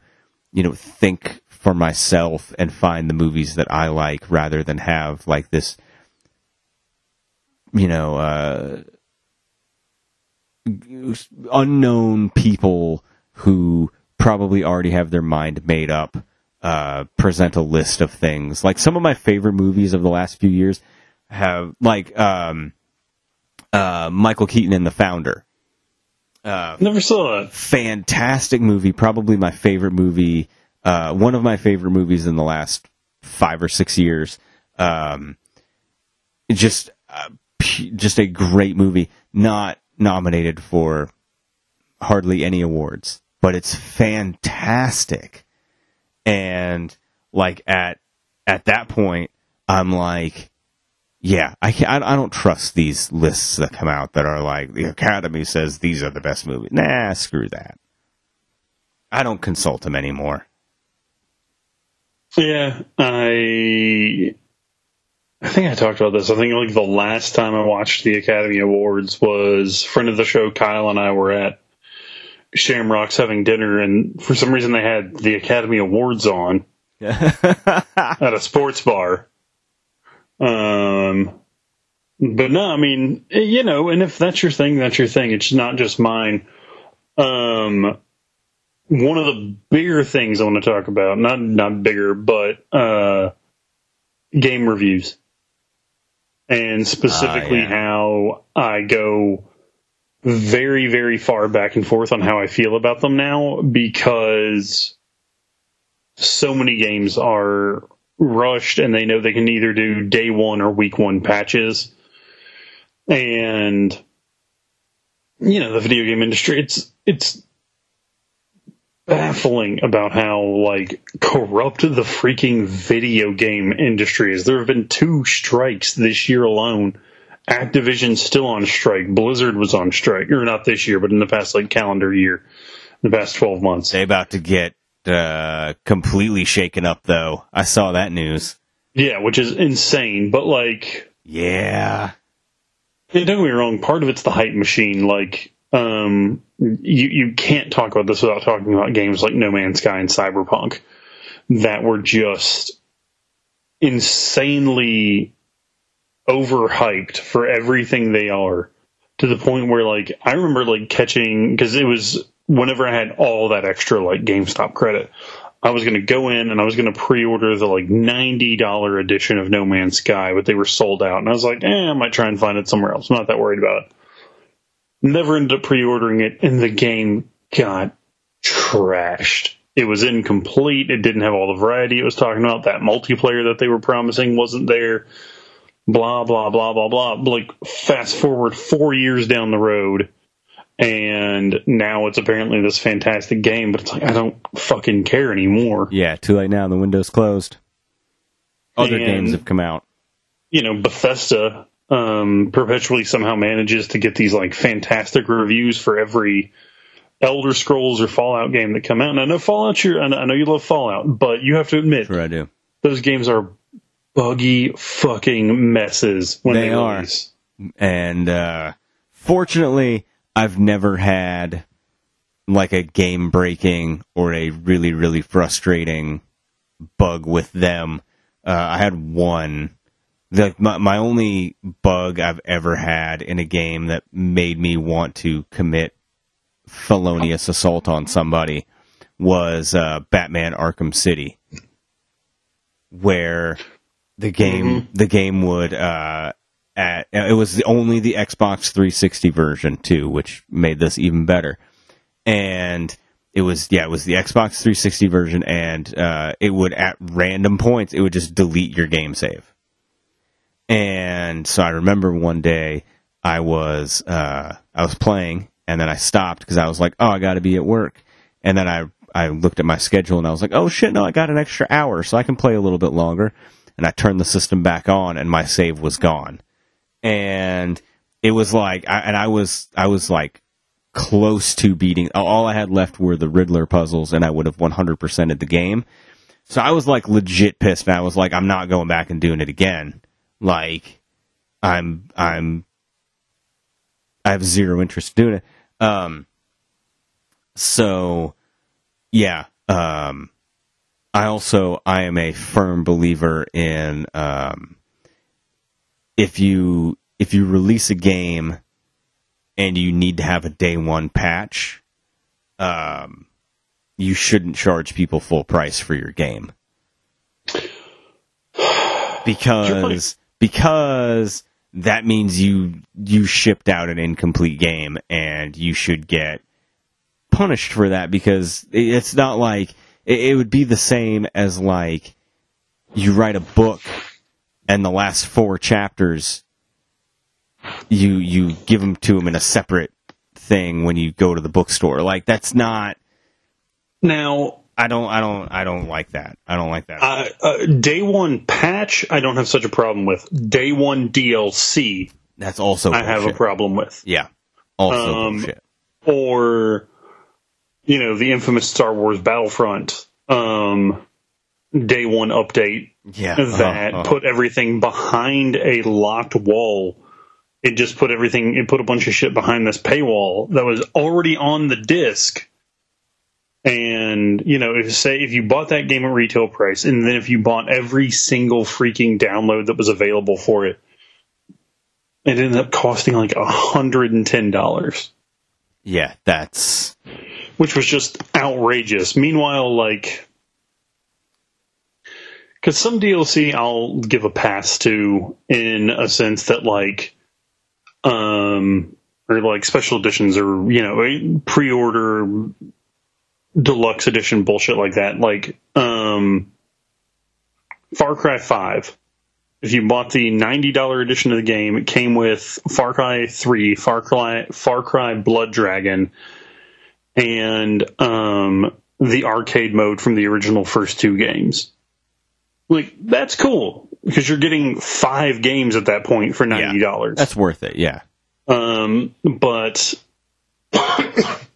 you know, think for myself and find the movies that I like rather than have like this, you know, uh, unknown people who probably already have their mind made up uh, present a list of things. Like some of my favorite movies of the last few years have like um, uh, Michael Keaton and The Founder. Never saw that. Fantastic movie, probably my favorite movie, uh, one of my favorite movies in the last five or six years. Um, just, uh, just a great movie. Not nominated for hardly any awards, but it's fantastic. And like at at that point, I'm like, yeah, I can I, I don't trust these lists that come out that are like the Academy says these are the best movies. Nah, screw that. I don't consult them anymore. Yeah, I I think I talked about this. I think like the last time I watched the Academy Awards was friend of the show Kyle and I were at Shamrocks having dinner, and for some reason they had the Academy Awards on at a sports bar. Um, but no, I mean, you know, and if that's your thing, that's your thing. It's not just mine. Um, one of the bigger things I want to talk about, not not bigger, but uh, game reviews, and specifically yeah. how I go very very far back and forth on how I feel about them now because so many games are rushed and they know they can either do day one or week one patches. And you know the video game industry it's it's baffling about how like corrupt the freaking video game industry is. There have been two strikes this year alone activision's still on strike blizzard was on strike or not this year but in the past like calendar year the past 12 months They about to get uh, completely shaken up though. I saw that news. yeah which is insane but like Yeah. And don't get me wrong, part of it's the hype machine. Like, um, you you can't talk about this without talking about games like No Man's Sky and Cyberpunk that were just insanely overhyped for everything they are to the point where like I remember like catching because it was whenever I had all that extra like GameStop credit, I was going to go in and I was going to pre-order the like ninety dollar edition of No Man's Sky, but they were sold out, and I was like, eh, I might try and find it somewhere else. I'm not that worried about it. Never ended up pre-ordering it, and the game got trashed. It was incomplete. It didn't have all the variety it was talking about. That multiplayer that they were promising wasn't there. Blah blah blah blah blah. Like fast forward four years down the road, and now it's apparently this fantastic game. But it's like I don't fucking care anymore. Yeah, too late now. The window's closed. Other And- games have come out. you know, Bethesda um, perpetually somehow manages to get these like fantastic reviews for every Elder Scrolls or Fallout game that come out. And I know Fallout, your, I know you love Fallout, but you have to admit Sure, I do. those games are buggy fucking messes when they, They are. release. And uh, fortunately, I've never had like a game breaking or a really, really frustrating bug with them. Uh, I had one. The, my, my only bug I've ever had in a game that made me want to commit felonious assault on somebody was uh, Batman Arkham City, where the game the game would uh, at it was the, only the Xbox 360 version too, which made this even better. And it was yeah, it was the Xbox 360 version, and uh, it would at random points it would just delete your game save. And so I remember one day I was uh, I was playing and then I stopped because I was like, oh, I got to be at work. And then I I looked at my schedule and I was like, oh shit, no, I got an extra hour, so I can play a little bit longer. And I turned the system back on and my save was gone. And it was like, I, and I was I was like close to beating. All I had left were the Riddler puzzles, and I would have 100%ed the game. So I was like legit pissed, and I was like, I'm not going back and doing it again. Like, I'm, I'm, I have zero interest in doing it. Um, so, yeah. Um, I also, I am a firm believer in, um, if you, if you release a game and you need to have a day one patch, um, you shouldn't charge people full price for your game. Because because that means you you shipped out an incomplete game and you should get punished for that because it's not like it, it would be the same as like you write a book and the last four chapters you you give them to them in a separate thing when you go to the bookstore. Like that's not. Now I don't. I don't. I don't like that. I don't like that. Uh, uh, day one patch, I don't have such a problem with. Day one DLC, that's also. I have a problem with. Yeah. Also Um, bullshit. Or, you know, the infamous Star Wars Battlefront um, day one update Yeah. that Uh-huh, uh-huh. put everything behind a locked wall. It just put everything. It put a bunch of shit behind this paywall that was already on the disc. And you know, if say if you bought that game at retail price, and then if you bought every single freaking download that was available for it, it ended up costing like a hundred and ten dollars, Yeah. That's. Which was just outrageous. Meanwhile, like, because some DLC I'll give a pass to in a sense that like, um, or like special editions or you know pre-order deluxe edition bullshit like that. Like, um, Far Cry Five. If you bought the ninety dollar edition of the game, it came with Far Cry Three, Far Cry, Far Cry Blood Dragon, and um, the arcade mode from the original first two games. Like that's cool because you're getting five games at that point for ninety dollars. That's worth it. Yeah. Um, but if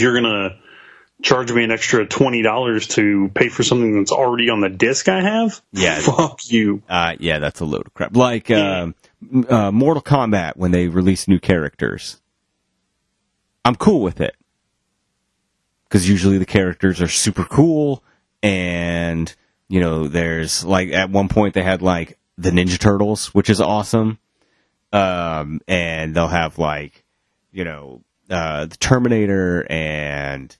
you're gonna charge me an extra twenty dollars to pay for something that's already on the disc I have, Yeah. fuck you. Uh, yeah, that's a load of crap. Like um, uh, Mortal Kombat when they release new characters, I'm cool with it because usually the characters are super cool, and you know, there's like at one point they had like the Ninja Turtles, which is awesome, um, and they'll have like you know uh, the Terminator and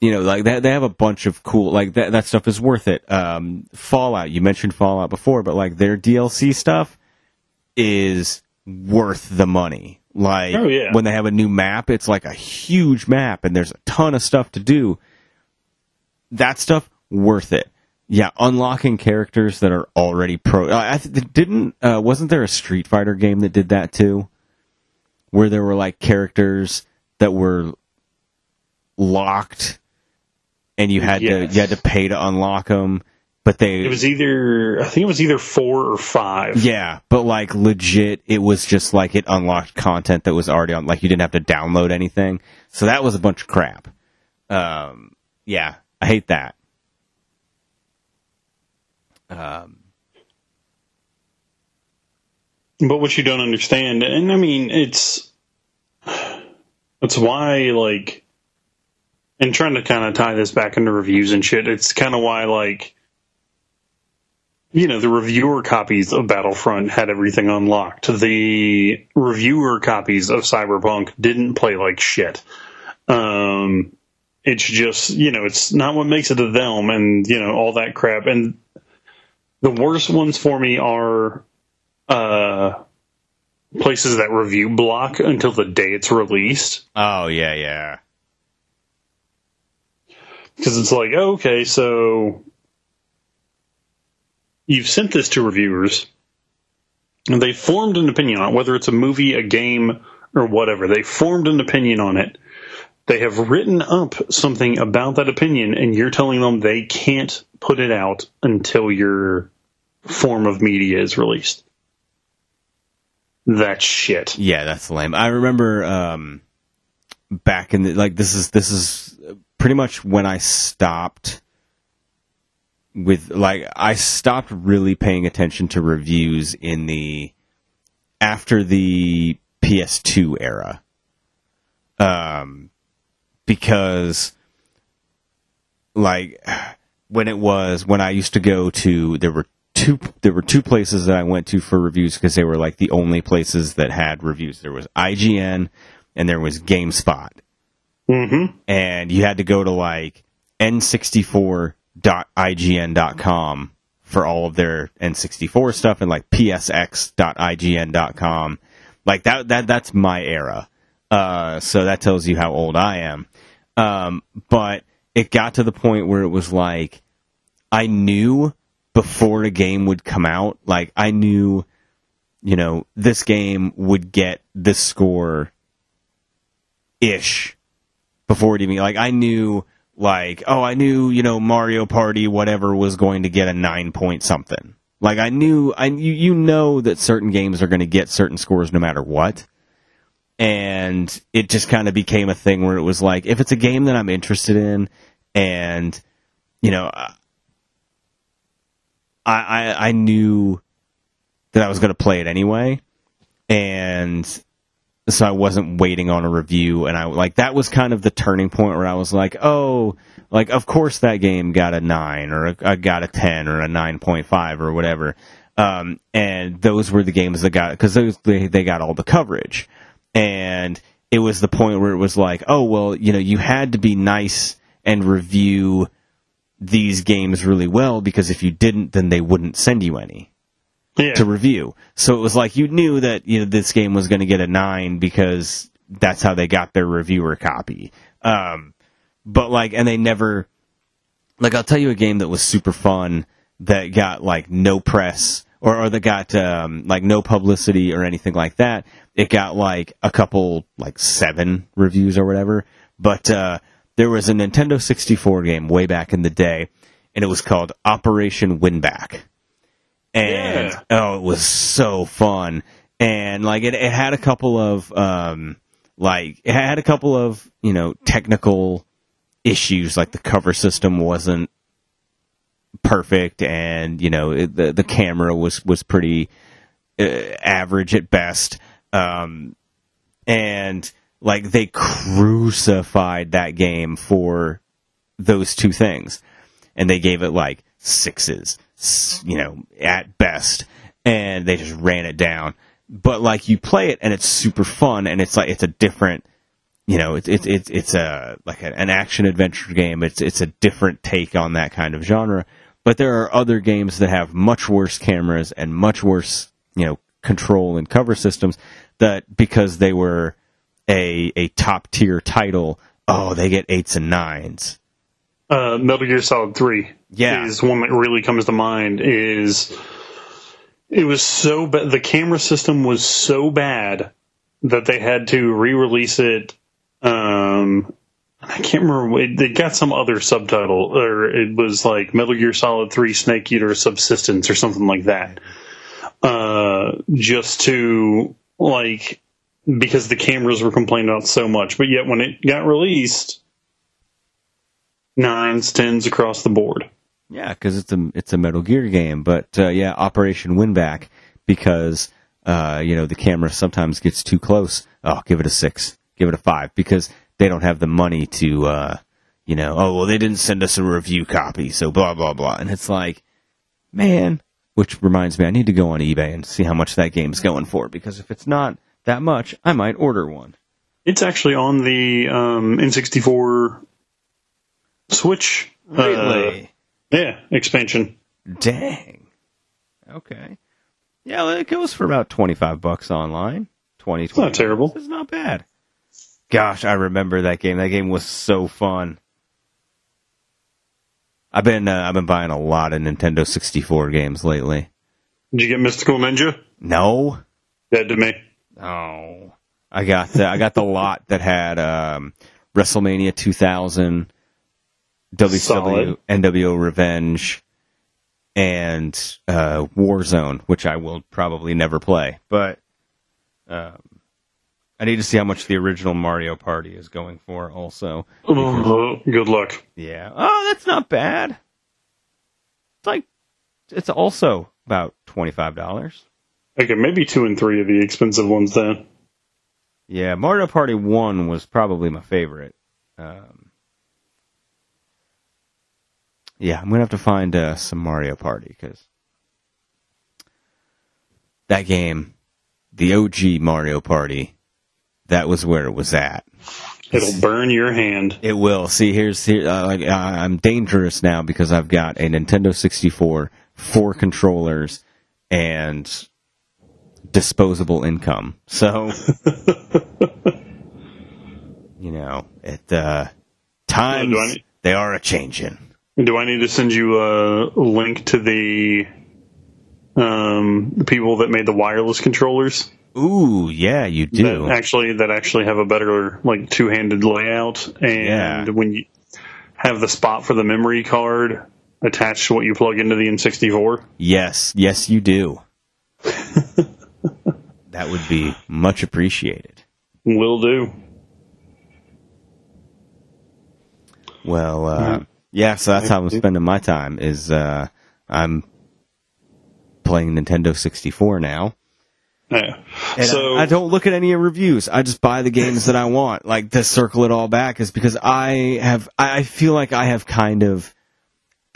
you know, like that, they have a bunch of cool, like that, that stuff is worth it. Um, Fallout, you mentioned Fallout before, but like their DLC stuff is worth the money. Like Oh, yeah. when they have a new map, it's like a huge map and there's a ton of stuff to do. That stuff worth it. Yeah, unlocking characters that are already pro. I th- didn't uh, wasn't there a Street Fighter game that did that too, where there were like characters that were locked, and you had to you had to pay to unlock them, but they It was either I think it was either four or five. yeah, but like legit, it was just like it unlocked content that was already on. Like you didn't have to download anything, so that was a bunch of crap. Um, yeah, I hate that. Um, But what you don't understand, and I mean, it's that's why like, and trying to kind of tie this back into reviews and shit. It's kind of why like, you know, the reviewer copies of Battlefront had everything unlocked. The reviewer copies of Cyberpunk didn't play like shit. Um, it's just you know, it's not what makes it to them, and you know all that crap. And the worst ones for me are uh, places that review block until the day it's released. oh yeah, yeah, Because it's like, okay, so you've sent this to reviewers, and they formed an opinion on it, whether it's a movie, a game, or whatever. They formed an opinion on it. They have written up something about that opinion, and you're telling them they can't put it out until your form of media is released. That's shit. Yeah, that's lame. I remember um, back in the like this is this is pretty much when I stopped with like I stopped really paying attention to reviews in the after the PS2 era. Um because like when it was when I used to go to there were two there were two places that I went to for reviews because they were like the only places that had reviews. There was IGN and there was GameSpot. Mm-hmm. And you had to go to like n64.ign.com for all of their N64 stuff and like psx.ign.com. Like that that that's my era. Uh, so that tells you how old I am. Um, but it got to the point where it was like I knew before a game would come out, like I knew, you know, this game would get this score ish before it even like I knew like oh I knew you know Mario Party whatever was going to get a nine point something. Like I knew I you you know that certain games are going to get certain scores no matter what. And it just kind of became a thing where it was like if it's a game that I'm interested in and you know I, I, I knew that I was going to play it anyway, and so I wasn't waiting on a review. And I like that was kind of the turning point where I was like, oh, like of course that game got a nine or a, got a ten or a nine point five or whatever. Um, and those were the games that got because those they, they got all the coverage, and it was the point where it was like, oh well, you know, you had to be nice and review these games really well because if you didn't, then they wouldn't send you any Yeah. to review. So it was like you knew that you know this game was going to get a nine because that's how they got their reviewer copy. Um, but like, and they never like I'll tell you a game that was super fun that got like no press or, or that got um, like no publicity or anything like that. It got like a couple like seven reviews or whatever, but uh, there was a Nintendo 64 game way back in the day, and it was called Operation Winback. And Yeah. oh, it was so fun. And like it, it had a couple of um, like it had a couple of you know technical issues, like the cover system wasn't perfect, and you know it, the the camera was was pretty uh, average at best. Um, and like they crucified that game for those two things, and they gave it like sixes, you know, at best, and they just ran it down. But like you play it, and it's super fun, and it's like it's a different you know, it's it's it's it's a like an action adventure game. It's it's a different take on that kind of genre. But there are other games that have much worse cameras and much worse, you know, control and cover systems that because they were a a top tier title, oh, they get eights and nines. uh, Metal Gear Solid Three. Yeah. is one that really comes to mind. Is it was so bad. The camera system was so bad that they had to re-release it. Um, I can't remember. It, got some other subtitle, or it was like Metal Gear Solid Three: Snake Eater Subsistence, or something like that. Uh, just to like because the cameras were complaining about so much, but yet when it got released, nines, tens across the board. Yeah, because it's a it's a Metal Gear game, but uh, yeah, Operation Winback because uh, you know the camera sometimes gets too close. Oh, give it a six, give it a five because they don't have the money to uh, you know. Oh well, they didn't send us a review copy, so blah blah blah. And it's like, man. Which reminds me, I need to go on eBay and see how much that game's going for because if it's not that much, I might order one. It's actually on the um, N64 Switch. uh, yeah, expansion. Dang. Okay. Yeah, it goes for about 25 bucks online. 20, It's not terrible. It's not bad. Gosh, I remember that game. That game was so fun. I've been uh, I've been buying a lot of Nintendo 64 games lately. Did you get Mystical Ninja? No, Dead to me. oh, I got the, I got the lot that had um, WrestleMania 2000, WCW, Solid. NWO Revenge, and uh, Warzone, which I will probably never play. But um, I need to see how much the original Mario Party is going for. Also, Oh, good luck. yeah. Oh, that's not bad. It's like it's also about twenty five dollars. Okay, maybe two and three of the expensive ones then. Yeah, Mario Party One was probably my favorite. Um, yeah, I'm gonna have to find uh, some Mario Party because that game, the OG Mario Party, that was where it was at. It'll burn your hand. It will. See, here's here. Uh, like, uh, I'm dangerous now because I've got a Nintendo 64, four controllers, and disposable income. So, you know, at uh, times they are a changing. Do I need to send you a link to the um, the people that made the wireless controllers? Ooh, yeah, you do. That actually that actually have a better like two handed layout, and Yeah. when you have the spot for the memory card attached to what you plug into the N64. Yes, yes, you do. that would be much appreciated. Will do. Well, uh, yeah, so that's how I'm spending my time. Is uh, I'm playing Nintendo 64 now. Yeah. And so I, I don't look at any reviews. I just buy the games that I want. Like to circle it all back is because I have. I I feel like I have kind of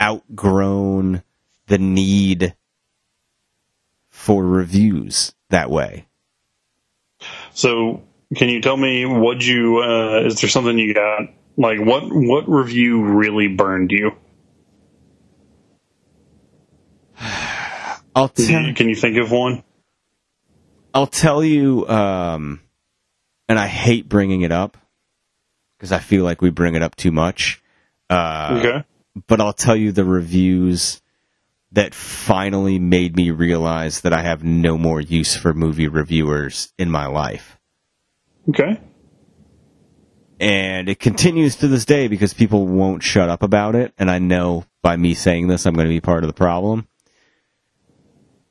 outgrown the need for reviews that way. So, can you tell me what you? Uh, is there something you got? Like what? What review really burned you? I'll tell. you- Can you think of one? I'll tell you, um, and I hate bringing it up because I feel like we bring it up too much. Uh, Okay. but I'll tell you the reviews that finally made me realize that I have no more use for movie reviewers in my life. Okay. And it continues to this day because people won't shut up about it. And I know by me saying this, I'm going to be part of the problem.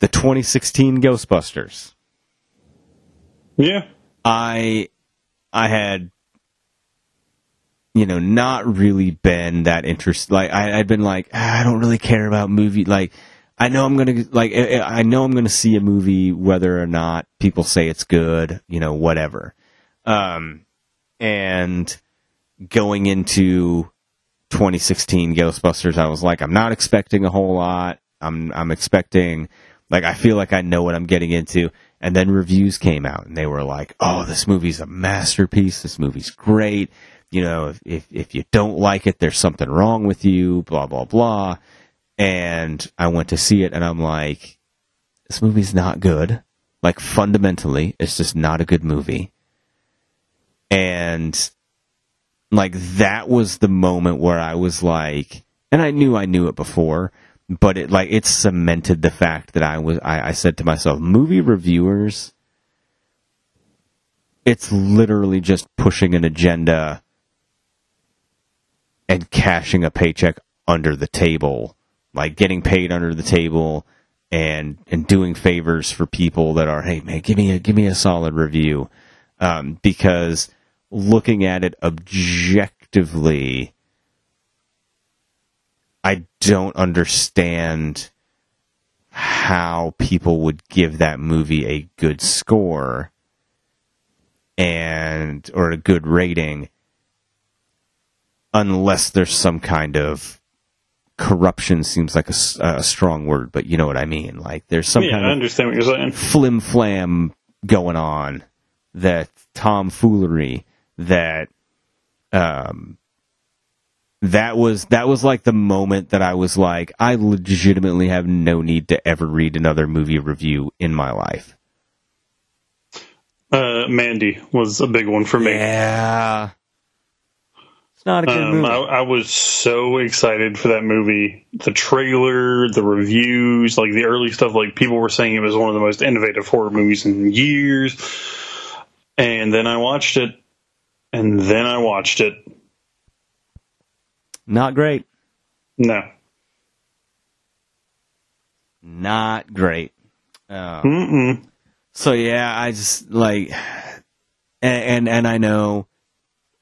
The 2016 Ghostbusters. Yeah. I I had you know not really been that interested like I, I'd been like "Ah, I don't really care about movie like I know I'm gonna like I I know I'm gonna see a movie whether or not people say it's good you know whatever um and going into 2016 Ghostbusters I was like I'm not expecting a whole lot I'm I'm expecting like I feel like I know what I'm getting into. And then reviews came out and they were like, "Oh, this movie's a masterpiece. This movie's great. You know, if if, if you don't like it, there's something wrong with you." Blah blah blah. And I went to see it and I'm like, "This movie's not good. Like fundamentally, it's just not a good movie." And like that was the moment where I was like, and I knew I knew it before, but it like it cemented the fact that I was I, I said to myself, movie reviewers it's literally just pushing an agenda and cashing a paycheck under the table. Like getting paid under the table and and doing favors for people that are, hey man, give me a give me a solid review. Um, because looking at it objectively I don't understand how people would give that movie a good score and or a good rating unless there's some kind of corruption seems like a strong word but you know what i mean like there's some yeah, kind I of understand what you're saying. flim flam going on, that tomfoolery, that um, that was that was like the moment that I was like, I legitimately have no need to ever read another movie review in my life. Uh, Mandy was a big one for me. Yeah. It's not a good Um, movie. I, I was so excited for that movie. The trailer, the reviews, like the early stuff, like people were saying it was one of the most innovative horror movies in years. And then I watched it, and then I watched it. not great. No. Not great. Um, Mm-mm. So yeah, I just like, and and, and I know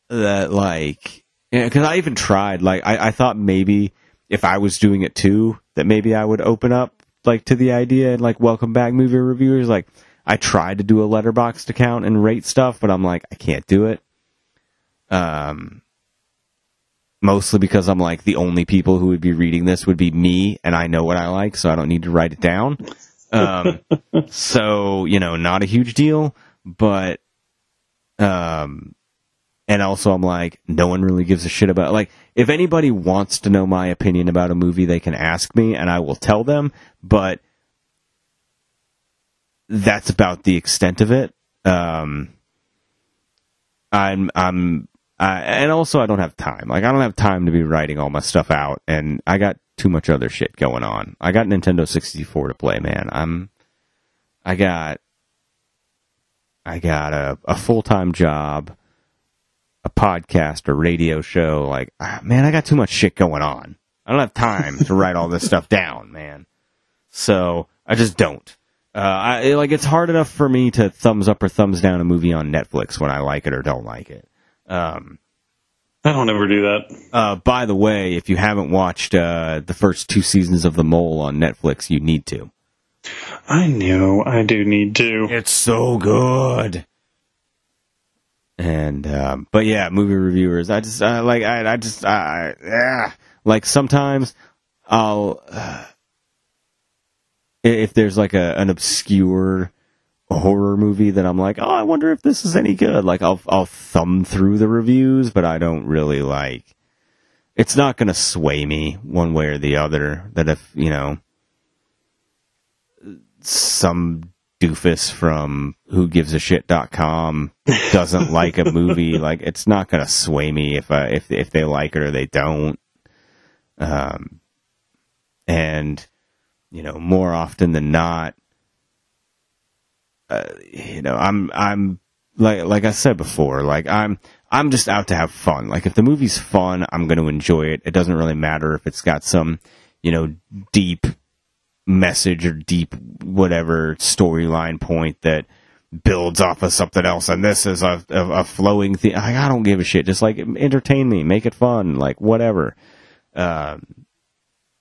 that like, because I even tried. Like, I, I thought maybe if I was doing it too, that maybe I would open up like to the idea and like welcome back movie reviewers. Like, I tried to do a Letterboxd account and rate stuff, but I'm like, I can't do it. Um, mostly because I'm like the only people who would be reading this would be me, and I know what I like, so I don't need to write it down. Um, so you know, not a huge deal, but um, and also I'm like, no one really gives a shit about like if anybody wants to know my opinion about a movie, they can ask me, and I will tell them, but that's about the extent of it. Um, I'm I'm I, and also I don't have time. Like I don't have time to be writing all my stuff out, and I got too much other shit going on. I got Nintendo 64 to play, man. I'm I got I got a, a full time job, a podcast, a radio show. Like ah, man, I got too much shit going on. I don't have time to write all this stuff down, man. So I just don't. Uh, I like it's hard enough for me to thumbs up or thumbs down a movie on Netflix when I like it or don't like it. Um, I don't ever do that. uh, by the way, if you haven't watched uh, the first two seasons of The Mole on Netflix, you need to. I know. I do need to. It's so good. And um, but yeah, movie reviewers. I just uh, like I I just I yeah. like sometimes I'll uh, if there's like a an obscure horror movie that I'm like, oh, I wonder if this is any good. Like I'll I'll thumb through the reviews, but I don't really like. It's not going to sway me one way or the other. That if you know some doofus from who gives a shit.com doesn't like a movie like it's not going to sway me if I, if if they like it or they don't um and you know more often than not uh, you know I'm I'm like like I said before like I'm I'm just out to have fun. Like if the movie's fun I'm going to enjoy it. It doesn't really matter if it's got some you know deep message or deep whatever storyline point that builds off of something else and this is a, a, a flowing thing. Like, i don't give a shit. Just like entertain me. Make it fun. Like whatever. Uh,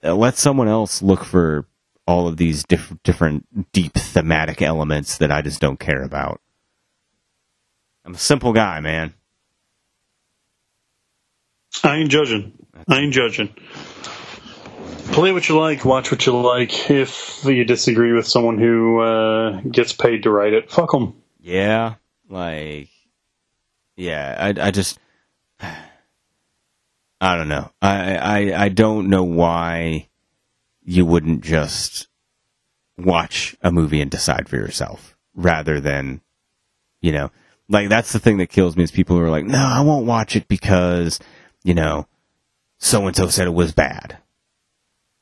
let someone else look for all of these diff- different deep thematic elements that i just don't care about i'm a simple guy man I ain't judging. I ain't judging. Play what you like, watch what you like. If you disagree with someone who uh, gets paid to write it, fuck them. Yeah, like, yeah, I, I just, I don't know. I, I, I don't know why you wouldn't just watch a movie and decide for yourself rather than, you know, like that's the thing that kills me is people who are like, no, I won't watch it because, you know, so and so said it was bad.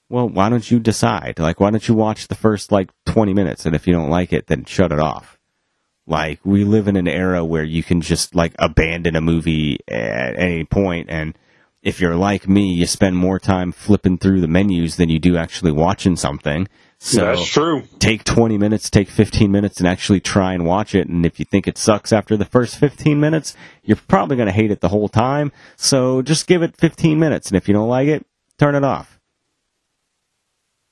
Well, why don't you decide? Like, why don't you watch the first like 20 minutes and if you don't like it, then shut it off. Like we live in an era where you can just like abandon a movie at any point and if you're like me, you spend more time flipping through the menus than you do actually watching something. So That's true. take 20 minutes, take 15 minutes and actually try and watch it. And if you think it sucks after the first 15 minutes, you're probably going to hate it the whole time. So just give it 15 minutes. And if you don't like it, turn it off.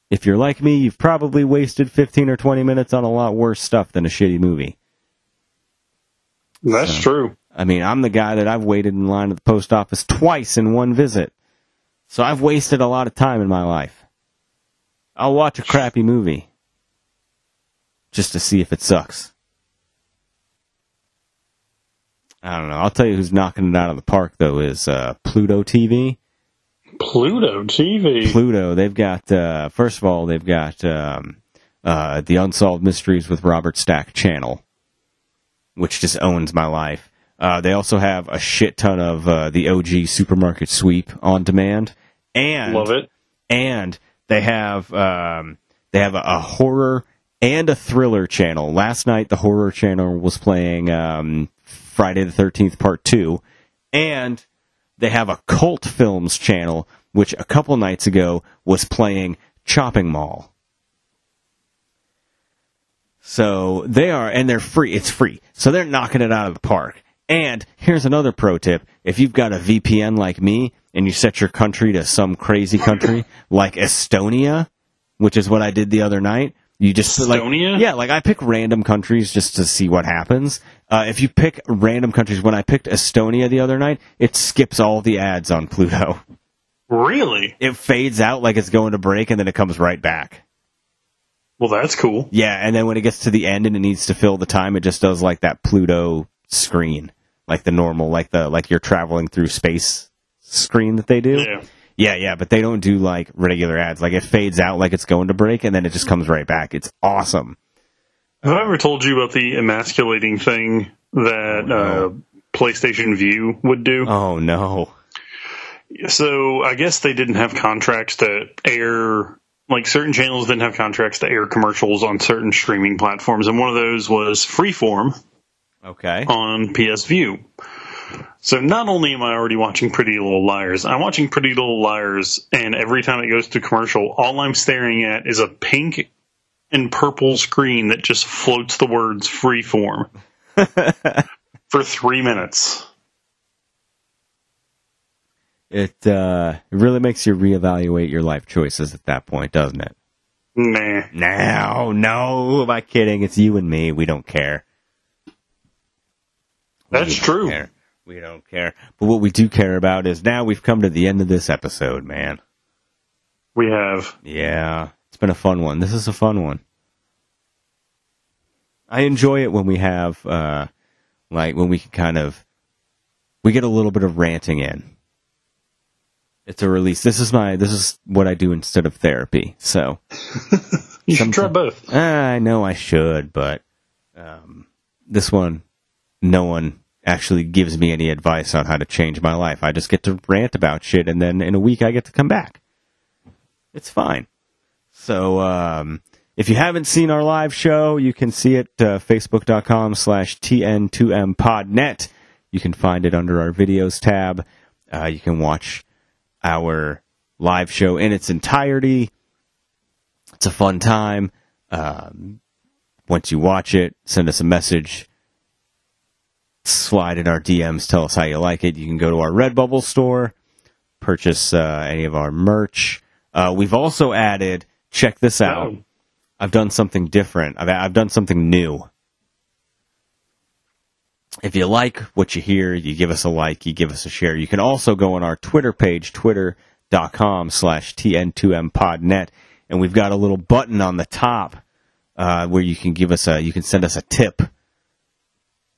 If you're like me, you've probably wasted 15 or 20 minutes on a lot worse stuff than a shitty movie. That's So- true. I mean, I'm the guy that I've waited in line at the post office twice in one visit. So I've wasted a lot of time in my life. I'll watch a crappy movie just to see if it sucks. I don't know. I'll tell you who's knocking it out of the park though is uh, Pluto TV. Pluto TV. Pluto, they've got uh, first of all they've got um, uh, the Unsolved Mysteries with Robert Stack channel, which just owns my life. Uh, they also have a shit ton of uh, the OG supermarket sweep on demand, and Love it. and they have um, they have a, a horror and a thriller channel. Last night, the horror channel was playing um, Friday the Thirteenth Part Two, and they have a cult films channel, which a couple nights ago was playing Chopping Mall. So they are, and they're free. It's free. So they're knocking it out of the park. And here's another pro tip. If you've got a VPN like me and you set your country to some crazy country like Estonia, which is what I did the other night, you just like- Estonia? yeah, like I pick random countries just to see what happens. Uh, if you pick random countries, when I picked Estonia the other night, it skips all the ads on Pluto. Really? It fades out like it's going to break and then it comes right back. Well, that's cool. Yeah, and then when it gets to the end and it needs to fill the time, it just does like that Pluto screen, like the normal, like the like you're traveling through space screen that they do. Yeah. yeah, yeah, but they don't do like regular ads. Like it fades out like it's going to break and then it just comes right back. It's awesome. Have I ever told you about the emasculating thing that uh, PlayStation Vue would do? Oh no. So I guess they didn't have contracts to air, like certain channels didn't have contracts to air commercials on certain streaming platforms, and one of those was Freeform Okay. on PS Vue. So not only am I already watching Pretty Little Liars, I'm watching Pretty Little Liars, and every time it goes to commercial, all I'm staring at is a pink and purple screen that just floats the words Freeform for three minutes. It uh it really makes you reevaluate your life choices at that point, doesn't it? Nah. No, no, am I kidding? It's you and me. We don't care. That's true. care. We don't care. But what we do care about is now we've come to the end of this episode, man. We have. Yeah, it's been a fun one. This is a fun one. I enjoy it when we have, uh, like, when we can kind of, we get a little bit of ranting in. It's a release. This is my, this is what I do instead of therapy. So, You should try both. I know I should, but, um, this one, no one actually gives me any advice on how to change my life. I just get to rant about shit and then in a week I get to come back. It's fine. So, um, if you haven't seen our live show, you can see it uh, facebook.com slash tn2mpodnet. You can find it under our videos tab. Uh, you can watch our live show in its entirety. It's a fun time. Um, once you watch it, send us a message. Slide in our DMs. Tell us how you like it. You can go to our Redbubble store, purchase uh, any of our merch. Uh, we've also added. Check this out. Oh. I've done something different. I've I've done something new. If you like what you hear, you give us a like, you give us a share. You can also go on our Twitter page, twitter.com slash tn2mpodnet, and we've got a little button on the top uh, where you can give us a, you can send us a tip.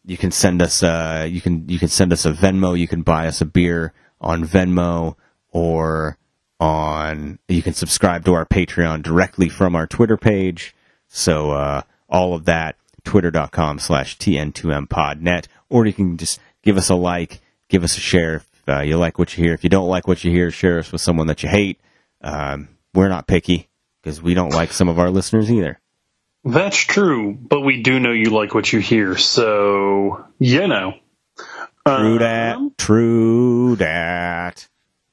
You can send us uh you can you can send us a Venmo, you can buy us a beer on Venmo or on you can subscribe to our Patreon directly from our Twitter page. So uh all of that, twitter.com slash tn2mpodnet, or you can just give us a like, give us a share if uh, you like what you hear. If you don't like what you hear, share us with someone that you hate. Um, we're not picky because we don't like some of our listeners either. That's true, but we do know you like what you hear, so you know. True Um, that. True that.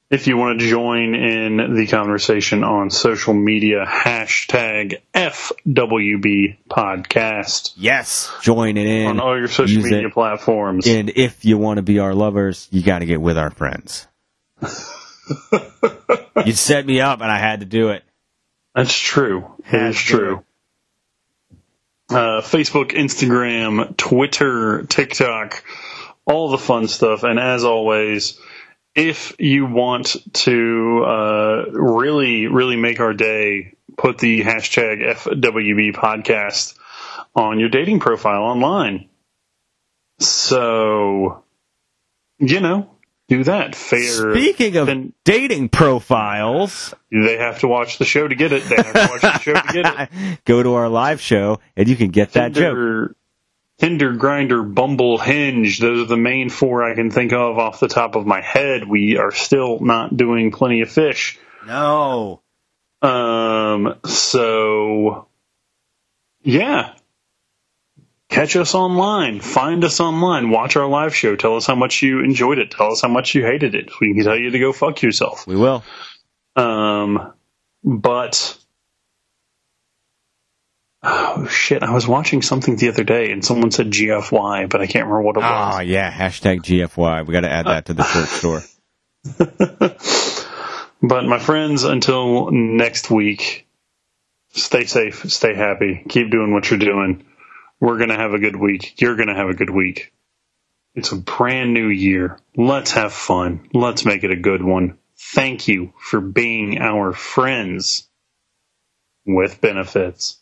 If you want to join in the conversation on social media, hashtag FWB podcast Yes, join it in. on all your social media it. platforms. And if you want to be our lovers, you got to get with our friends. you set me up, and I had to do it. That's true. It is true. Uh, Facebook, Instagram, Twitter, TikTok, all the fun stuff. And as always, if you want to uh, really, really make our day, put the hashtag FWB podcast on your dating profile online. So, you know, do that. Fair. Speaking of then dating profiles, they have to watch the show to get it. They have to watch the show to get it. go to our live show, and you can get that joke. Tinder, Tinder, Grindr, Bumble, Hinge. Those are the main four I can think of off the top of my head. We are still not doing plenty of fish. No. Um, so yeah. Catch us online. Find us online. Watch our live show. Tell us how much you enjoyed it. Tell us how much you hated it. We can tell you to go fuck yourself. We will. Um, but oh shit, I was watching something the other day and someone said GFY, but I can't remember what it was. Ah, was. yeah. Hashtag GFY. We got to add that to the short store. But my friends, until next week, stay safe, stay happy, keep doing what you're doing. We're gonna have a good week. You're gonna have a good week. It's a brand new year. Let's have fun. Let's make it a good one. Thank you for being our friends with benefits.